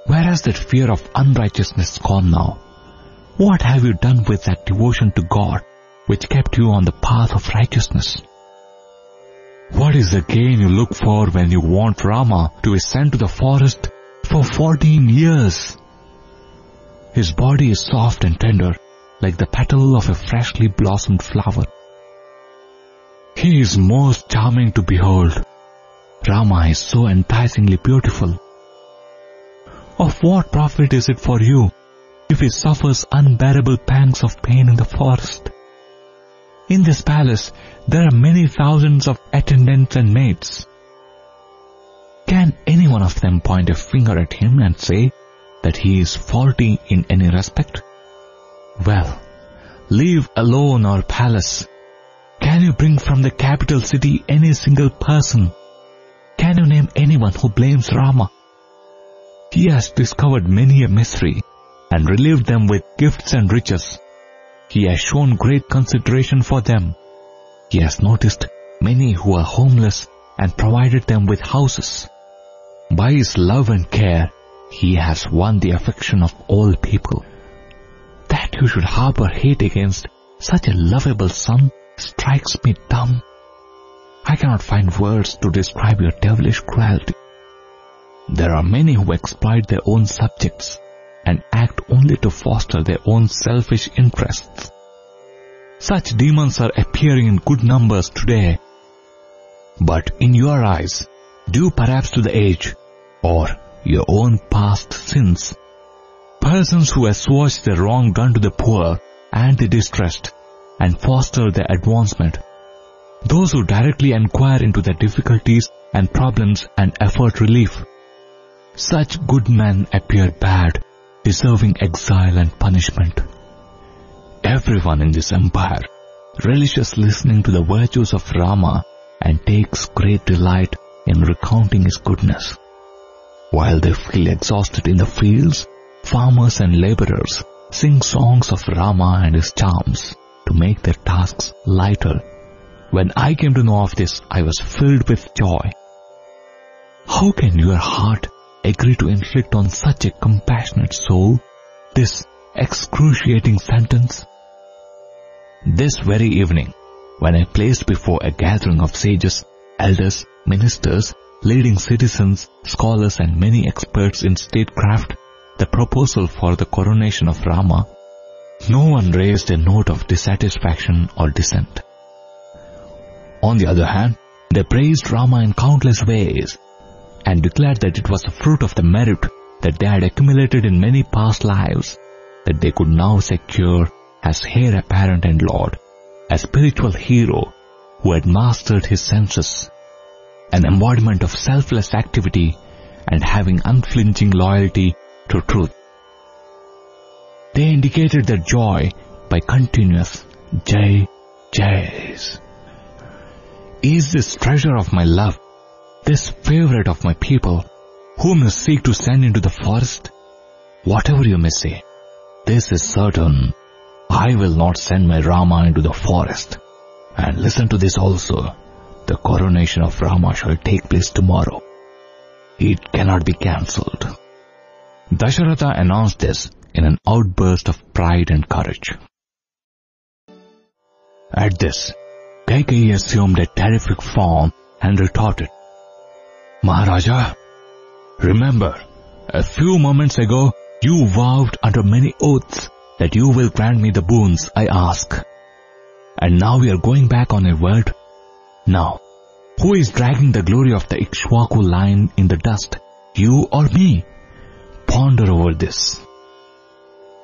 Where has that fear of unrighteousness gone now? What have you done with that devotion to God which kept you on the path of righteousness? What is the gain you look for when you want Rama to sent to the forest for 14 years? His body is soft and tender, like the petal of a freshly blossomed flower. He is most charming to behold. Rama is so enticingly beautiful. Of what profit is it for you if he suffers unbearable pangs of pain in the forest? In this palace, there are many thousands of attendants and maids. Can any one of them point a finger at him and say that he is faulty in any respect? Well, leave alone our palace. Can you bring from the capital city any single person? Can you name anyone who blames Rama? He has discovered many a mystery and relieved them with gifts and riches. He has shown great consideration for them. He has noticed many who are homeless and provided them with houses. By his love and care, he has won the affection of all people. That you should harbor hate against such a lovable son strikes me dumb. I cannot find words to describe your devilish cruelty. There are many who exploit their own subjects and act only to foster their own selfish interests. Such demons are appearing in good numbers today. But in your eyes, due perhaps to the age or your own past sins, persons who assuage the wrong done to the poor and the distressed and foster their advancement, those who directly inquire into their difficulties and problems and effort relief, such good men appear bad, deserving exile and punishment. Everyone in this empire relishes listening to the virtues of Rama and takes great delight in recounting his goodness. While they feel exhausted in the fields, farmers and laborers sing songs of Rama and his charms to make their tasks lighter. When I came to know of this, I was filled with joy. How can your heart agree to inflict on such a compassionate soul this excruciating sentence? This very evening, when I placed before a gathering of sages, elders, ministers, leading citizens, scholars and many experts in statecraft the proposal for the coronation of Rama, no one raised a note of dissatisfaction or dissent. On the other hand, they praised Rama in countless ways and declared that it was a fruit of the merit that they had accumulated in many past lives that they could now secure as heir apparent and lord, a spiritual hero who had mastered his senses, an embodiment of selfless activity and having unflinching loyalty to truth. They indicated their joy by continuous Jai Jais. Is this treasure of my love this favorite of my people, whom you seek to send into the forest? Whatever you may say, this is certain. I will not send my Rama into the forest. And listen to this also. The coronation of Rama shall take place tomorrow. It cannot be cancelled. Dasharatha announced this in an outburst of pride and courage. At this, Kaikeyi assumed a terrific form and retorted, Maharaja, remember, a few moments ago you vowed under many oaths that you will grant me the boons I ask. And now we are going back on a word. Now, who is dragging the glory of the Ikshwaku line in the dust? You or me? Ponder over this.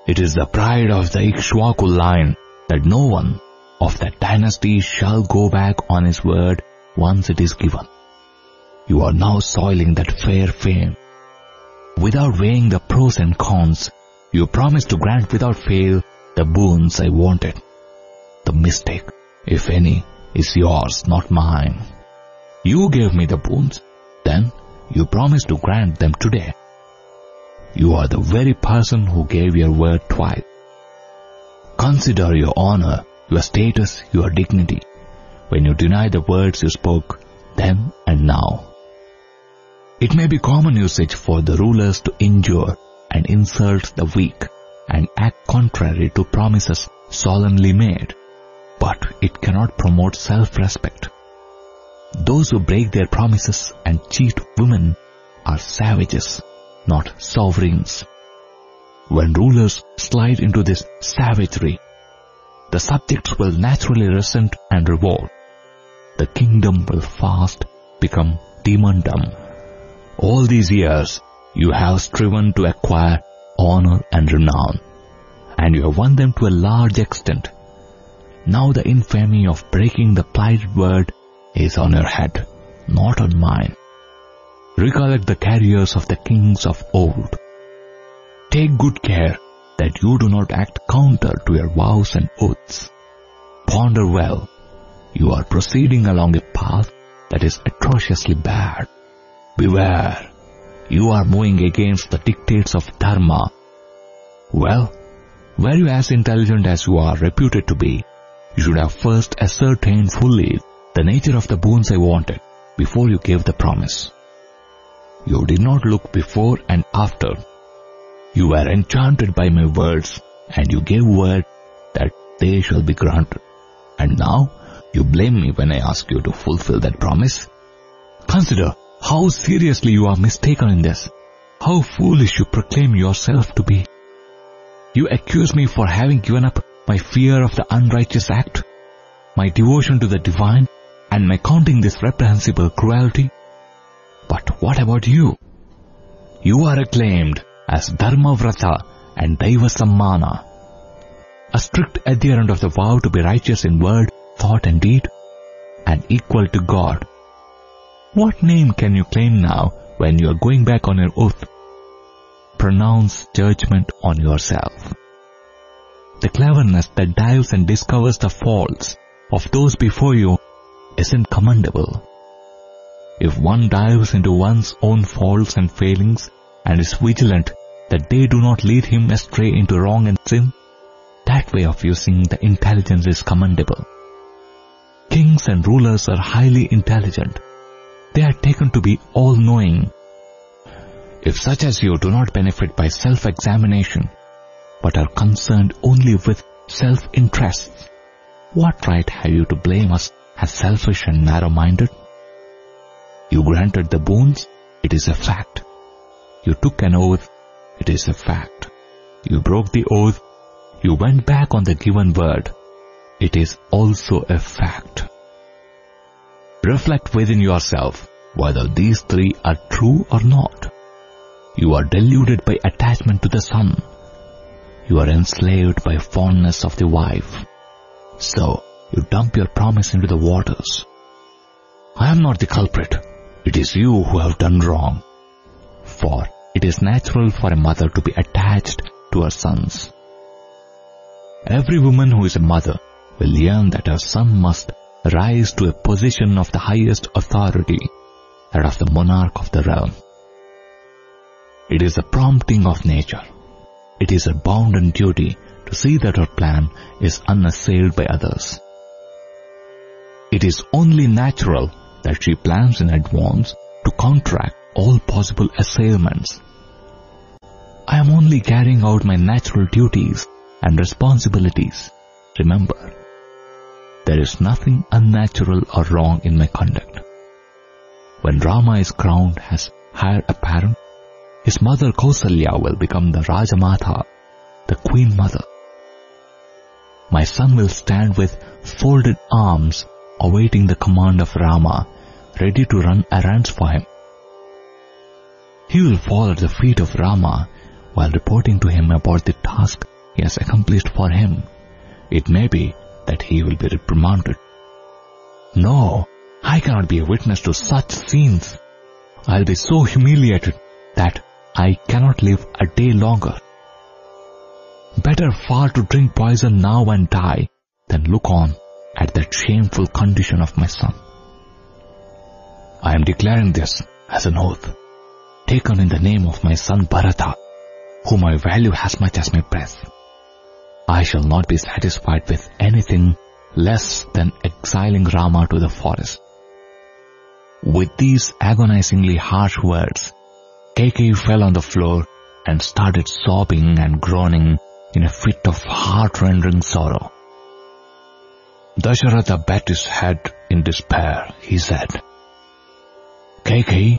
It is the pride of the Ikshwaku line that no one of that dynasty shall go back on his word once it is given. You are now soiling that fair fame. Without weighing the pros and cons, you promised to grant without fail the boons I wanted. The mistake, if any, is yours, not mine. You gave me the boons, then you promised to grant them today. You are the very person who gave your word twice. Consider your honor, your status, your dignity when you deny the words you spoke then and now. It may be common usage for the rulers to injure and insult the weak and act contrary to promises solemnly made, but it cannot promote self-respect. Those who break their promises and cheat women are savages, not sovereigns. When rulers slide into this savagery, the subjects will naturally resent and revolt. The kingdom will fast become demondom. All these years, you have striven to acquire honor and renown, and you have won them to a large extent. Now the infamy of breaking the plighted word is on your head, not on mine. Recollect the carriers of the kings of old. Take good care that you do not act counter to your vows and oaths. Ponder well. You are proceeding along a path that is atrociously bad. Beware. You are moving against the dictates of Dharma. Well, were you as intelligent as you are reputed to be, you should have first ascertained fully the nature of the boons I wanted before you gave the promise. You did not look before and after. You were enchanted by my words and you gave word that they shall be granted. And now you blame me when I ask you to fulfill that promise? Consider how seriously you are mistaken in this. How foolish you proclaim yourself to be. You accuse me for having given up my fear of the unrighteous act, my devotion to the divine, and my counting this reprehensible cruelty. But what about you? You are acclaimed as Dharmavrata and Daiva Sammana, a strict adherent of the vow to be righteous in word, thought and deed, and equal to God. What name can you claim now when you are going back on your oath? Pronounce judgment on yourself. The cleverness that dives and discovers the faults of those before you isn't commendable. If one dives into one's own faults and failings and is vigilant that they do not lead him astray into wrong and sin, that way of using the intelligence is commendable. Kings and rulers are highly intelligent. They are taken to be all-knowing. If such as you do not benefit by self-examination, but are concerned only with self-interests, what right have you to blame us as selfish and narrow-minded? You granted the boons, it is a fact. You took an oath, it is a fact. You broke the oath, you went back on the given word, it is also a fact. Reflect within yourself whether these three are true or not. You are deluded by attachment to the son. You are enslaved by fondness of the wife. So, you dump your promise into the waters. I am not the culprit. It is you who have done wrong. For it is natural for a mother to be attached to her sons. Every woman who is a mother will yearn that her son must rise to a position of the highest authority, that of the monarch of the realm. It is a prompting of nature. It is her bounden duty to see that her plan is unassailed by others. It is only natural that she plans in advance to contract all possible assailments. I am only carrying out my natural duties and responsibilities. Remember, there is nothing unnatural or wrong in my conduct. when Rama is crowned as heir apparent, his mother Kausalya will become the Rajamatha, the Queen Mother. My son will stand with folded arms awaiting the command of Rama, ready to run errands for him. He will fall at the feet of Rama while reporting to him about the task he has accomplished for him. It may be that he will be reprimanded. No, I cannot be a witness to such scenes. I'll be so humiliated that I cannot live a day longer. Better far to drink poison now and die than look on at that shameful condition of my son. I am declaring this as an oath, taken in the name of my son Bharata, whom I value as much as my breath. I shall not be satisfied with anything less than exiling Rama to the forest. With these agonizingly harsh words, Kaikeyi fell on the floor and started sobbing and groaning in a fit of heart-rending sorrow. Dasharatha bat his head in despair. He said, Kaikeyi,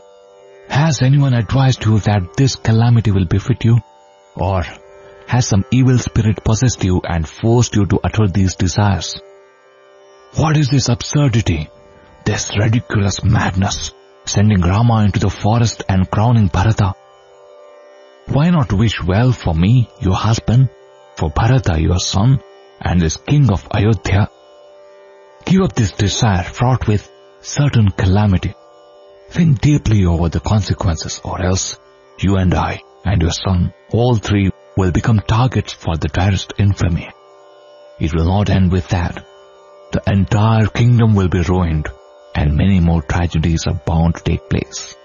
has anyone advised you that this calamity will befit you? Or has some evil spirit possessed you and forced you to utter these desires? What is this absurdity? This ridiculous madness, sending Rama into the forest and crowning Bharata? Why not wish well for me, your husband, for Bharata, your son, and this king of Ayodhya? Give up this desire fraught with certain calamity. Think deeply over the consequences or else you and I and your son, all three will become targets for the direst infamy. It will not end with that. The entire kingdom will be ruined and many more tragedies are bound to take place.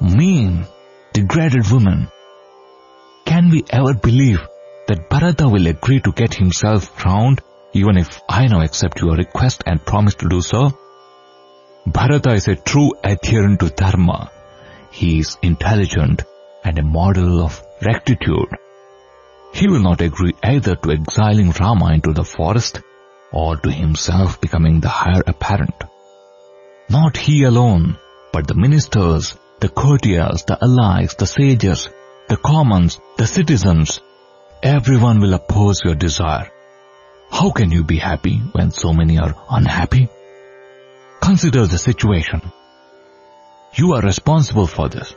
Mean, degraded woman. Can we ever believe that Bharata will agree to get himself crowned even if I now accept your request and promise to do so? Bharata is a true adherent to Dharma. He is intelligent and a model of rectitude. He will not agree either to exiling Rama into the forest or to himself becoming the heir apparent. Not he alone, but the ministers, the courtiers, the allies, the sages, the commons, the citizens, everyone will oppose your desire. How can you be happy when so many are unhappy? Consider the situation. You are responsible for this.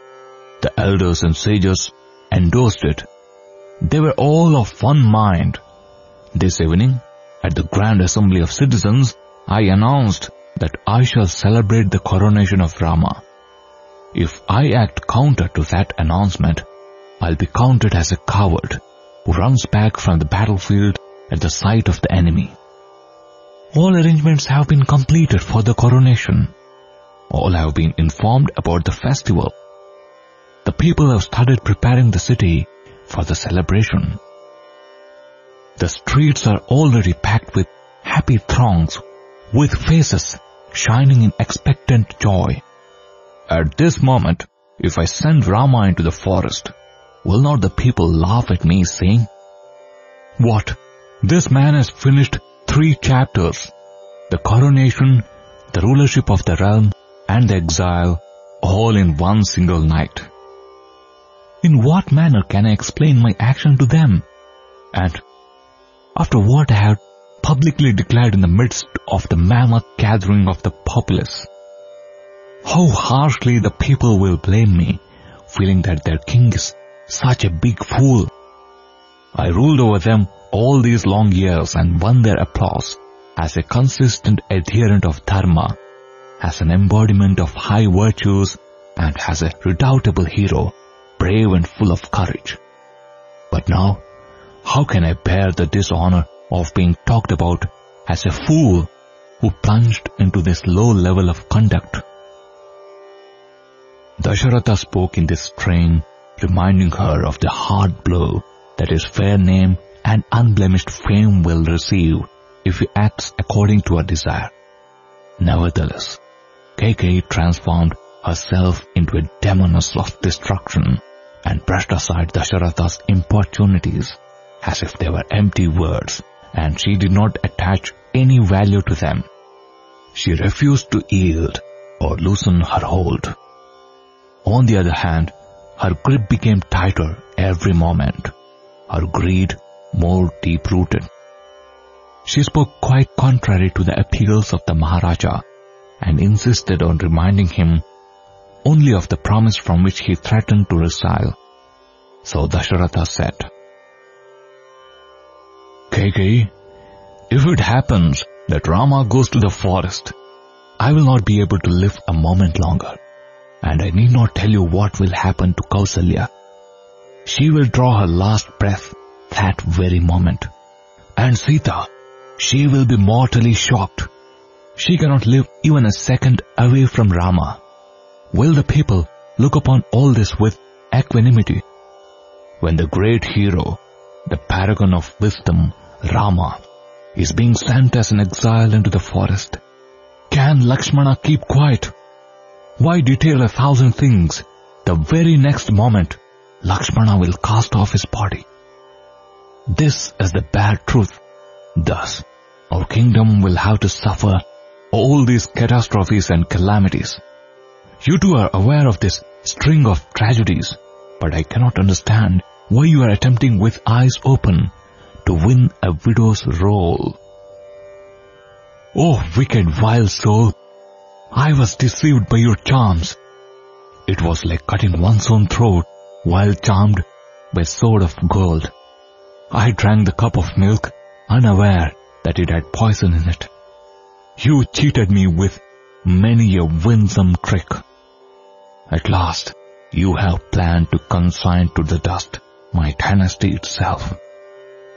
The elders and sages endorsed it. They were all of one mind. This evening, at the Grand Assembly of Citizens, I announced that I shall celebrate the coronation of Rama. If I act counter to that announcement, I'll be counted as a coward who runs back from the battlefield at the sight of the enemy. All arrangements have been completed for the coronation. All have been informed about the festival. The people have started preparing the city for the celebration. The streets are already packed with happy throngs with faces shining in expectant joy. At this moment, if I send Rama into the forest, will not the people laugh at me saying, What? This man has finished three chapters. The coronation, the rulership of the realm, and the exile, all in one single night. In what manner can I explain my action to them? And after what I have publicly declared in the midst of the mammoth gathering of the populace, how harshly the people will blame me, feeling that their king is such a big fool. I ruled over them all these long years and won their applause as a consistent adherent of Dharma, as an embodiment of high virtues, and as a redoubtable hero, brave and full of courage. But now, how can I bear the dishonor of being talked about as a fool who plunged into this low level of conduct? Dasharatha spoke in this strain, reminding her of the hard blow that his fair name and unblemished fame will receive if he acts according to her desire. Nevertheless, Kaikeyi transformed herself into a demoness of destruction and brushed aside Dasharatha's importunities as if they were empty words and she did not attach any value to them. She refused to yield or loosen her hold. On the other hand, her grip became tighter every moment, her greed more deep-rooted. She spoke quite contrary to the appeals of the Maharaja and insisted on reminding him only of the promise from which he threatened to resile. So Dasharatha said, Kaikeyi, if it happens that Rama goes to the forest, I will not be able to live a moment longer. And I need not tell you what will happen to Kausalya. She will draw her last breath that very moment. And Sita, she will be mortally shocked. She cannot live even a second away from Rama. Will the people look upon all this with equanimity? When the great hero, the paragon of wisdom, Rama, is being sent as an exile into the forest, can Lakshmana keep quiet? Why detail a thousand things? The very next moment, Lakshmana will cast off his body. This is the bad truth. Thus, our kingdom will have to suffer all these catastrophes and calamities. You too are aware of this string of tragedies, but I cannot understand why you are attempting with eyes open to win a widow's role. Oh, wicked, vile soul, I was deceived by your charms. It was like cutting one's own throat while charmed by sword of gold. I drank the cup of milk unaware that it had poison in it. You cheated me with many a winsome trick. At last, you have planned to consign to the dust my dynasty itself.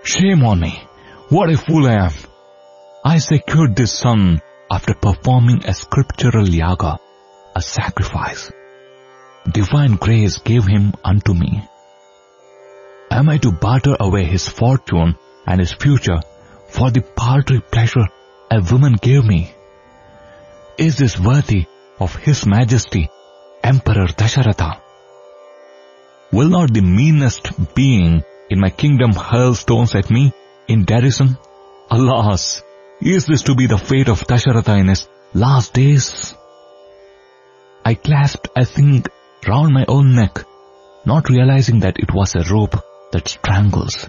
Shame on me! What a fool I am! I secured this son after performing a scriptural yaga, a sacrifice. Divine grace gave him unto me. Am I to barter away his fortune and his future for the paltry pleasure a woman gave me? Is this worthy of His Majesty, Emperor Dasharatha? Will not the meanest being in my kingdom hurl stones at me in derision? Alas! Is this to be the fate of Dasharatha in his last days? I clasped a thing round my own neck, not realizing that it was a rope that strangles.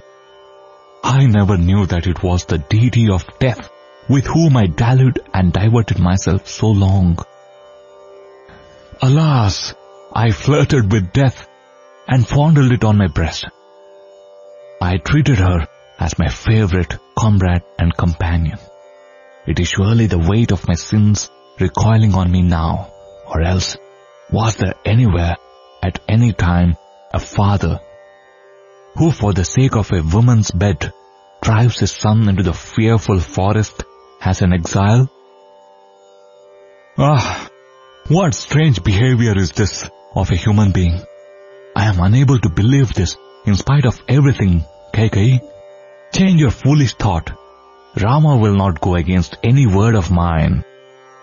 I never knew that it was the deity of death with whom I dallied and diverted myself so long. Alas, I flirted with death and fondled it on my breast. I treated her as my favorite comrade and companion. It is surely the weight of my sins recoiling on me now, or else was there anywhere, at any time, a father who for the sake of a woman's bed drives his son into the fearful forest as an exile? Ah, what strange behavior is this of a human being? I am unable to believe this in spite of everything, Kaikeyi. Change your foolish thought Rama will not go against any word of mine.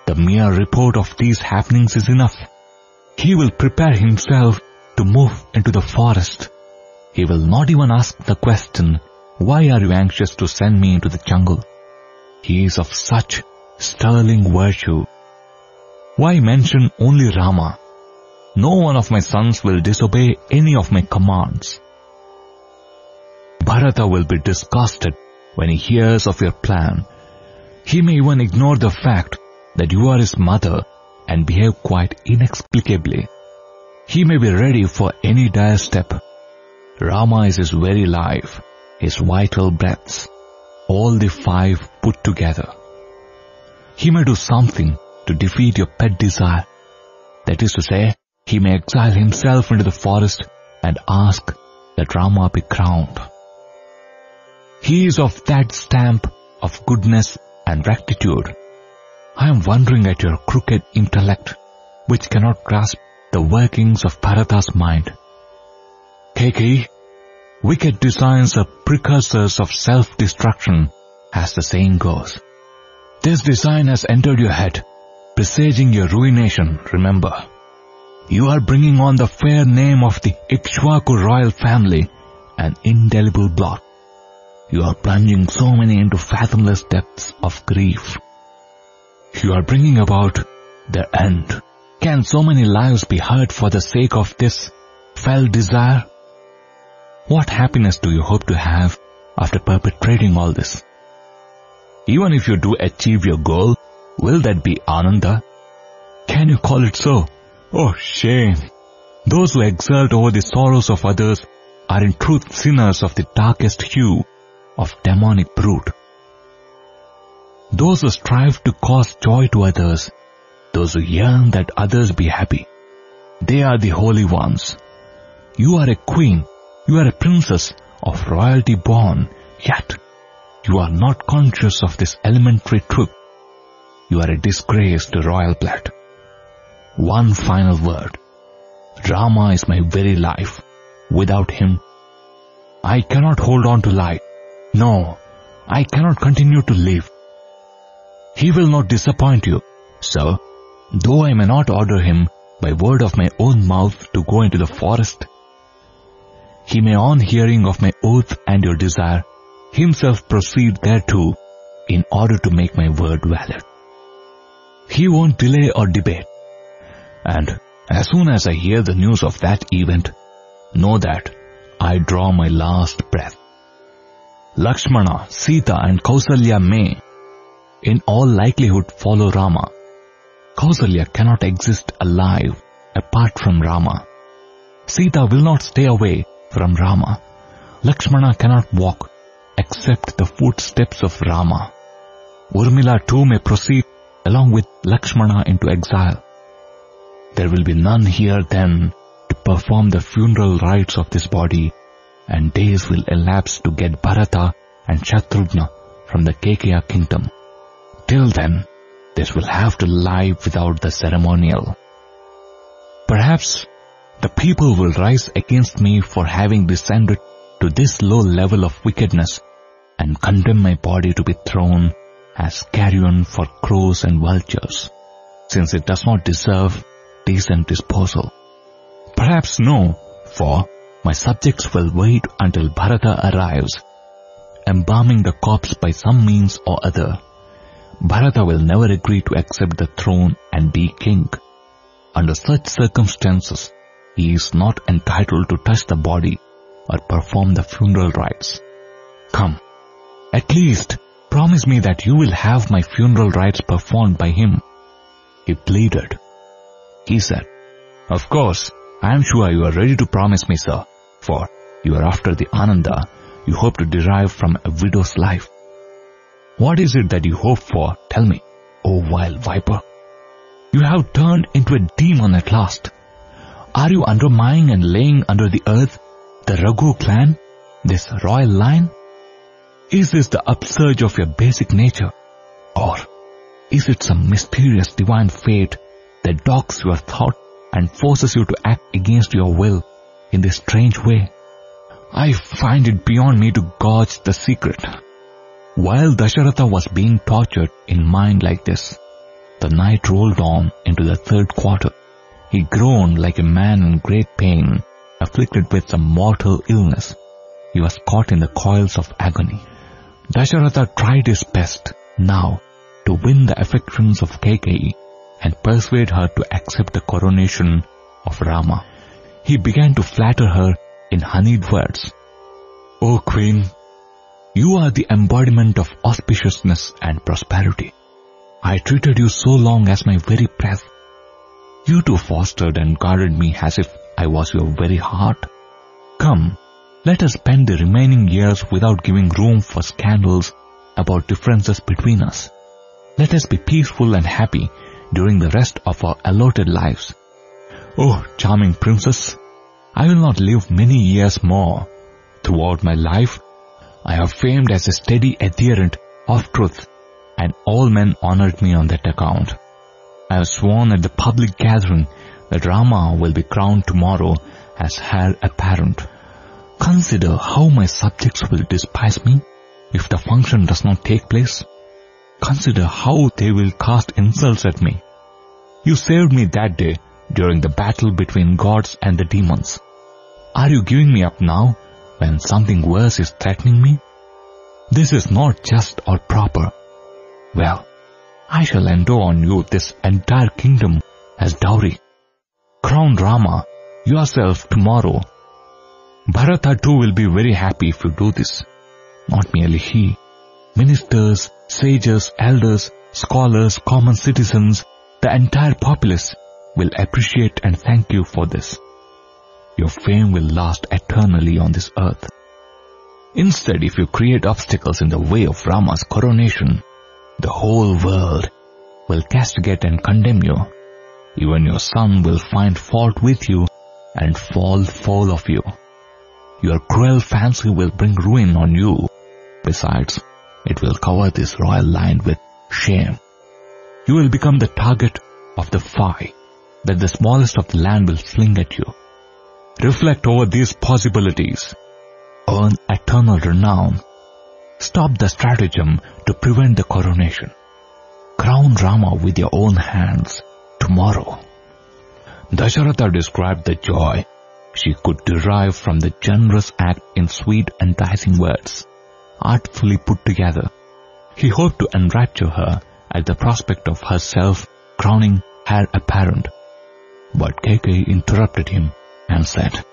The mere report of these happenings is enough. He will prepare himself to move into the forest. He will not even ask the question, why are you anxious to send me into the jungle? He is of such sterling virtue. Why mention only Rama? No one of my sons will disobey any of my commands. Bharata will be disgusted when he hears of your plan. He may even ignore the fact that you are his mother and behave quite inexplicably. He may be ready for any dire step. Rama is his very life, his vital breaths, all the five put together. He may do something to defeat your pet desire. That is to say, he may exile himself into the forest and ask that Rama be crowned. He is of that stamp of goodness and rectitude. I am wondering at your crooked intellect, which cannot grasp the workings of Bharata's mind. Kaikeyi, wicked designs are precursors of self-destruction, as the saying goes. This design has entered your head, presaging your ruination, remember. You are bringing on the fair name of the Ikshwaku royal family an indelible blot. You are plunging so many into fathomless depths of grief. You are bringing about their end. Can so many lives be hurt for the sake of this fell desire? What happiness do you hope to have after perpetrating all this? Even if you do achieve your goal, will that be Ananda? Can you call it so? Oh, shame! Those who exult over the sorrows of others are in truth sinners of the darkest hue of demonic brood. Those who strive to cause joy to others, those who yearn that others be happy, they are the holy ones. You are a queen, you are a princess of royalty born, yet you are not conscious of this elementary truth. You are a disgrace to royal blood. One final word. Rama is my very life. Without him, I cannot hold on to life. No, I cannot continue to live. He will not disappoint you. So, though I may not order him by word of my own mouth to go into the forest, he may on hearing of my oath and your desire, himself proceed thereto in order to make my word valid. He won't delay or debate. And as soon as I hear the news of that event, know that I draw my last breath. Lakshmana, Sita and Kausalya may, in all likelihood, follow Rama. Kausalya cannot exist alive apart from Rama. Sita will not stay away from Rama. Lakshmana cannot walk except the footsteps of Rama. Urmila too may proceed along with Lakshmana into exile. There will be none here then to perform the funeral rites of this body and days will elapse to get Bharata and Shatrughna from the Kekeya kingdom. Till then, this will have to lie without the ceremonial. Perhaps the people will rise against me for having descended to this low level of wickedness and condemn my body to be thrown as carrion for crows and vultures, since it does not deserve decent disposal. Perhaps no, for my subjects will wait until Bharata arrives, embalming the corpse by some means or other. Bharata will never agree to accept the throne and be king. Under such circumstances, he is not entitled to touch the body or perform the funeral rites. Come, at least promise me that you will have my funeral rites performed by him. He pleaded. He said, Of course, I am sure you are ready to promise me, sir, for you are after the Ananda you hope to derive from a widow's life. What is it that you hope for? Tell me, O wild viper. You have turned into a demon at last. Are you undermining and laying under the earth the Raghu clan, this royal line? Is this the upsurge of your basic nature? Or is it some mysterious divine fate that docks your thought and forces you to act against your will in this strange way? I find it beyond me to gauge the secret. While Dasharatha was being tortured in mind like this, the night rolled on into the third quarter. He groaned like a man in great pain, afflicted with some mortal illness. He was caught in the coils of agony. Dasharatha tried his best now to win the affections of Kaikeyi and persuade her to accept the coronation of Rama. He began to flatter her in honeyed words. O Queen, you are the embodiment of auspiciousness and prosperity. I treated you so long as my very breath. You too fostered and guarded me as if I was your very heart. Come, let us spend the remaining years without giving room for scandals about differences between us. Let us be peaceful and happy during the rest of our allotted lives. Oh, charming princess, I will not live many years more. Throughout my life, I have famed as a steady adherent of truth, and all men honored me on that account. I have sworn at the public gathering that Rama will be crowned tomorrow as heir apparent. Consider how my subjects will despise me if the function does not take place. Consider how they will cast insults at me. You saved me that day during the battle between gods and the demons. Are you giving me up now when something worse is threatening me? This is not just or proper. Well, I shall endow on you this entire kingdom as dowry. Crown Rama yourself tomorrow. Bharata too will be very happy if you do this. Not merely he. Ministers, sages, elders, scholars, common citizens, the entire populace will appreciate and thank you for this. Your fame will last eternally on this earth. Instead, if you create obstacles in the way of Rama's coronation, the whole world will castigate and condemn you. Even your son will find fault with you and fall foul of you. Your cruel fancy will bring ruin on you. Besides, it will cover this royal line with shame. You will become the target of the fire that the smallest of the land will fling at you. Reflect over these possibilities. Earn eternal renown. Stop the stratagem to prevent the coronation. Crown Rama with your own hands tomorrow. Dasharatha described the joy she could derive from the generous act in sweet enticing words, artfully put together. He hoped to enrapture her at the prospect of herself crowning her apparent. But Kaikeyi interrupted him and said,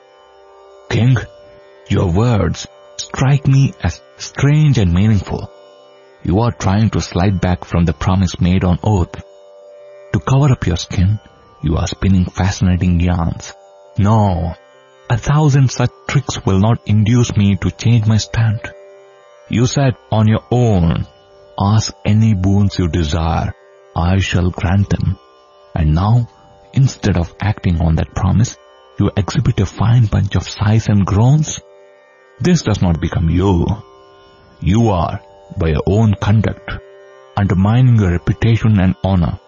King, your words strike me as strange and meaningful. You are trying to slide back from the promise made on oath. To cover up your skin, you are spinning fascinating yarns. No, a thousand such tricks will not induce me to change my stand. You said on your own, ask any boons you desire, I shall grant them. And now, instead of acting on that promise, you exhibit a fine bunch of sighs and groans? This does not become you. You are, by your own conduct, undermining your reputation and honor.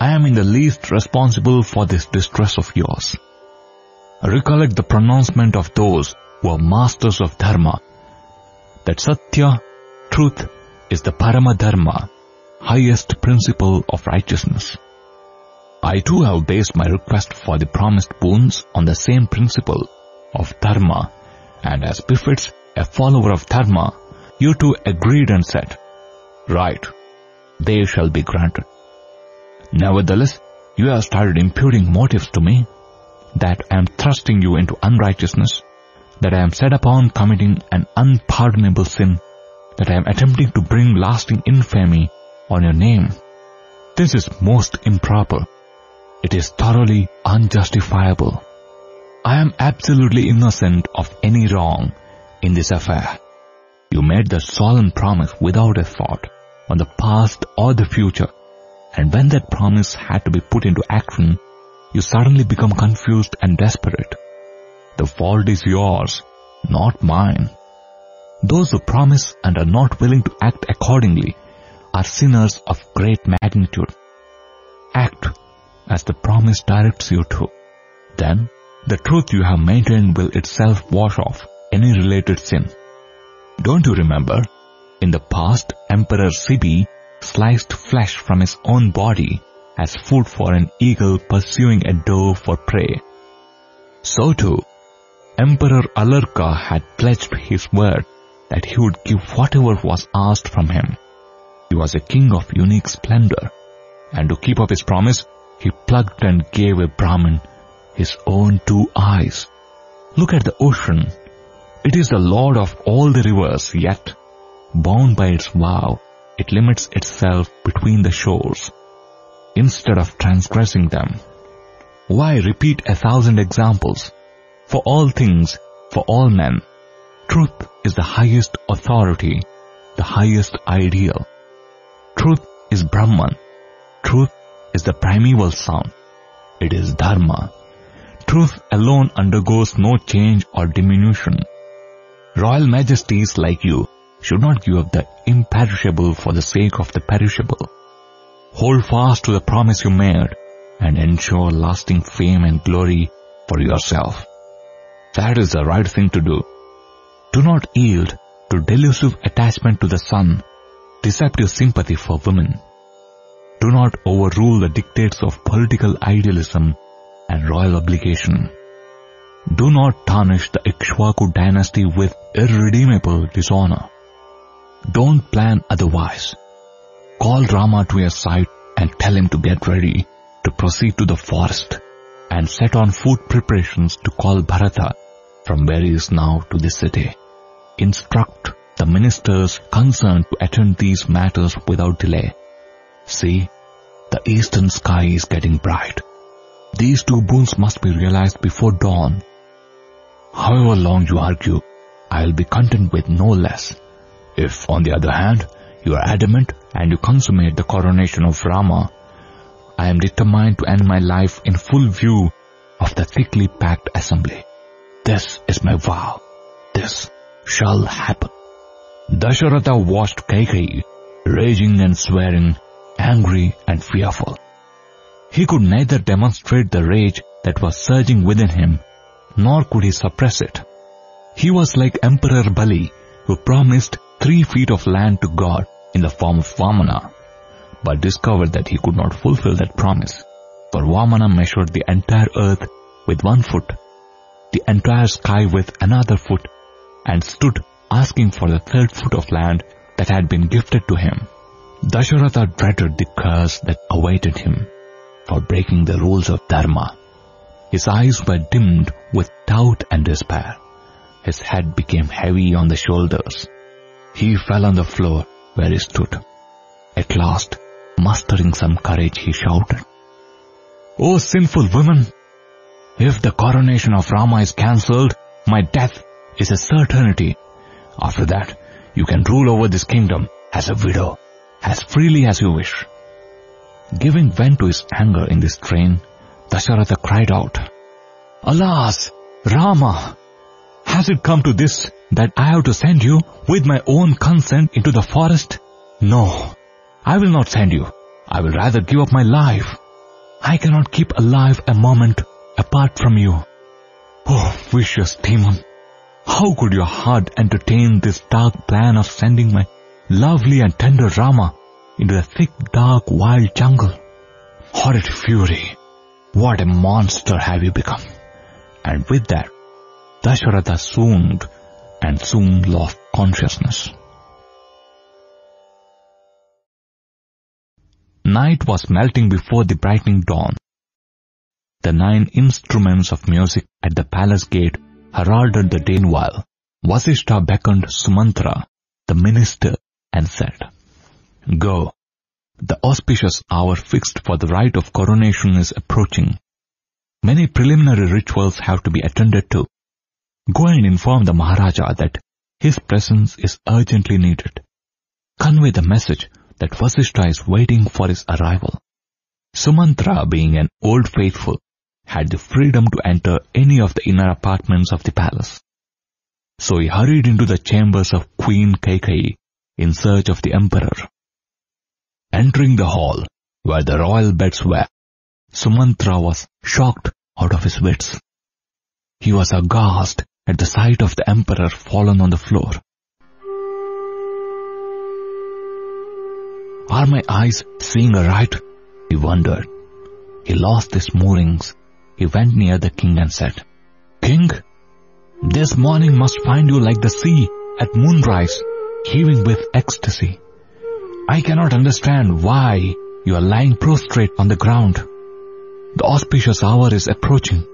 I am in the least responsible for this distress of yours. Recollect the pronouncement of those who are masters of dharma, that satya, truth, is the parama dharma, highest principle of righteousness. I too have based my request for the promised boons on the same principle of dharma, and as befits a follower of dharma, you too agreed and said, Right, they shall be granted. Nevertheless, you have started imputing motives to me, that I am thrusting you into unrighteousness, that I am set upon committing an unpardonable sin, that I am attempting to bring lasting infamy on your name. This is most improper. It is thoroughly unjustifiable. I am absolutely innocent of any wrong in this affair. You made the solemn promise without a thought on the past or the future and when that promise had to be put into action, you suddenly become confused and desperate. The fault is yours, not mine. Those who promise and are not willing to act accordingly are sinners of great magnitude. Act as the promise directs you to. Then, the truth you have maintained will itself wash off any related sin. Don't you remember? In the past, Emperor Sibi sliced flesh from his own body as food for an eagle pursuing a doe for prey. So too, Emperor Alarka had pledged his word that he would give whatever was asked from him. He was a king of unique splendor, and to keep up his promise, he plucked and gave a Brahmin his own two eyes. Look at the ocean. It is the lord of all the rivers, yet, bound by its vow, it limits itself between the shores instead of transgressing them. Why repeat a thousand examples? For all things, for all men, truth is the highest authority, the highest ideal. Truth is Brahman. Truth is the primeval sound. It is Dharma. Truth alone undergoes no change or diminution. Royal majesties like you should not give up the imperishable for the sake of the perishable. Hold fast to the promise you made and ensure lasting fame and glory for yourself. That is the right thing to do. Do not yield to delusive attachment to the son, deceptive sympathy for women. Do not overrule the dictates of political idealism and royal obligation. Do not tarnish the Ikshwaku dynasty with irredeemable dishonor. Don't plan otherwise. call Rama to your side and tell him to get ready to proceed to the forest and set on food preparations to call Bharata from where he is now to the city. Instruct the ministers concerned to attend these matters without delay. See, the eastern sky is getting bright. These two boons must be realized before dawn. However long you argue, I will be content with no less. If, on the other hand, you are adamant and you consummate the coronation of Rama, I am determined to end my life in full view of the thickly packed assembly. This is my vow. This shall happen. Dasharatha watched Kaikeyi, raging and swearing, angry and fearful. He could neither demonstrate the rage that was surging within him, nor could he suppress it. He was like Emperor Bali, who promised three feet of land to God in the form of Vamana, but discovered that he could not fulfill that promise, for Vamana measured the entire earth with one foot, the entire sky with another foot, and stood asking for the third foot of land that had been gifted to him. Dasharatha dreaded the curse that awaited him for breaking the rules of Dharma. His eyes were dimmed with doubt and despair. His head became heavy on the shoulders. He fell on the floor where he stood. At last, mustering some courage, he shouted, O sinful woman! If the coronation of Rama is cancelled, my death is a certainty. After that, you can rule over this kingdom as a widow, as freely as you wish. Giving vent to his anger in this strain, Dasharatha cried out, Alas, Rama! Has it come to this that I have to send you with my own consent into the forest? No, I will not send you. I will rather give up my life. I cannot keep alive a moment apart from you. Oh, vicious demon! How could your heart entertain this dark plan of sending my lovely and tender Rama into the thick, dark, wild jungle? Horrid fury! What a monster have you become! And with that, Dasharatha swooned and soon lost consciousness. Night was melting before the brightening dawn. The nine instruments of music at the palace gate heralded the day while Vasishtha beckoned Sumantra, the minister, and said, Go, the auspicious hour fixed for the rite of coronation is approaching. Many preliminary rituals have to be attended to. Go and inform the Maharaja that his presence is urgently needed. Convey the message that Vasishtha is waiting for his arrival. Sumantra, being an old faithful, had the freedom to enter any of the inner apartments of the palace. So he hurried into the chambers of Queen Kaikeyi in search of the emperor. Entering the hall, where the royal beds were, Sumantra was shocked out of his wits. He was aghast at the sight of the emperor fallen on the floor. Are my eyes seeing aright? He wondered. He lost his moorings. He went near the king and said, King, this morning must find you like the sea at moonrise, heaving with ecstasy. I cannot understand why you are lying prostrate on the ground. The auspicious hour is approaching.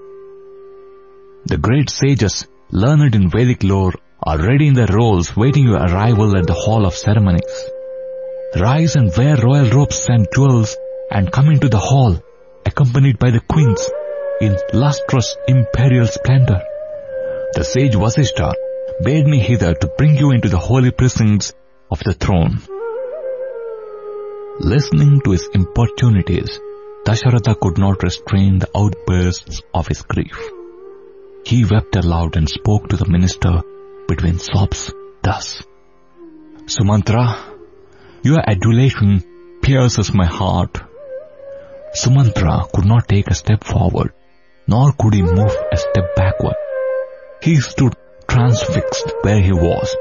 The great sages, learned in Vedic lore, are ready in their roles waiting your arrival at the hall of ceremonies. Rise and wear royal robes and jewels and come into the hall, accompanied by the queens, in lustrous imperial splendor. The sage Vasishtha bade me hither to bring you into the holy precincts of the throne. Listening to his importunities, Dasharatha could not restrain the outbursts of his grief. He wept aloud and spoke to the minister between sobs thus. Sumantra, your adulation pierces my heart. Sumantra could not take a step forward, nor could he move a step backward. He stood transfixed where he was.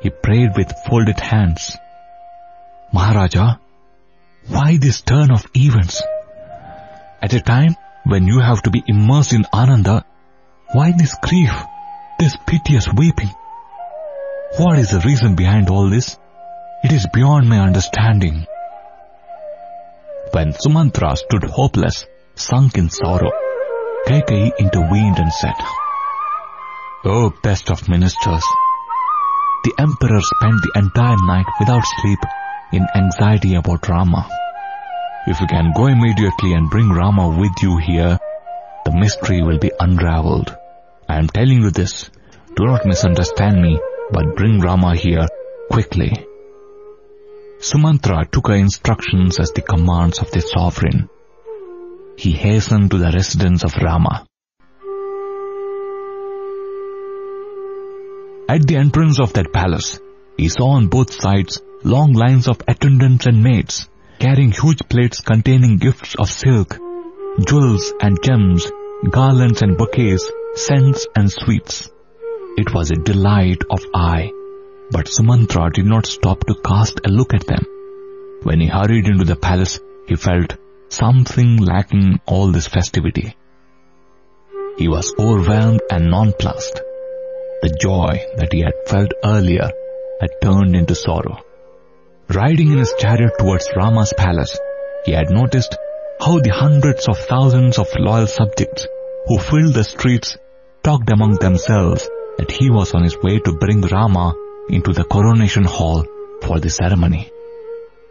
He prayed with folded hands. Maharaja, why this turn of events? At a time when you have to be immersed in Ananda, why this grief, this piteous weeping? What is the reason behind all this? It is beyond my understanding. When Sumantra stood hopeless, sunk in sorrow, Kaikeyi intervened and said, O oh, best of ministers, the emperor spent the entire night without sleep in anxiety about Rama. If you can go immediately and bring Rama with you here, the mystery will be unraveled. I am telling you this. Do not misunderstand me, but bring Rama here quickly. Sumantra took her instructions as the commands of the sovereign. He hastened to the residence of Rama. At the entrance of that palace, he saw on both sides long lines of attendants and maids, carrying huge plates containing gifts of silk, jewels and gems, garlands and bouquets, scents and sweets. It was a delight of eye, but Sumantra did not stop to cast a look at them. When he hurried into the palace, he felt something lacking all this festivity. He was overwhelmed and nonplussed. The joy that he had felt earlier had turned into sorrow. Riding in his chariot towards Rama's palace, he had noticed how the hundreds of thousands of loyal subjects who filled the streets talked among themselves that he was on his way to bring Rama into the coronation hall for the ceremony.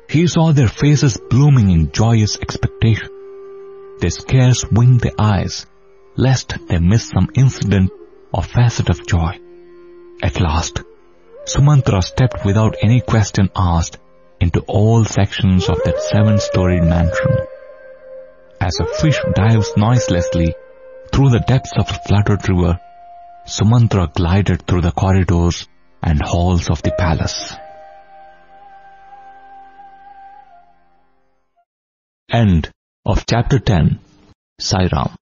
He saw their faces blooming in joyous expectation. They scarce winked their eyes, lest they miss some incident or facet of joy. At last, Sumantra stepped without any question asked into all sections of that seven-storied mansion. As a fish dives noiselessly through the depths of a flooded river, Sumantra glided through the corridors and halls of the palace. End of chapter 10. Sai Ram.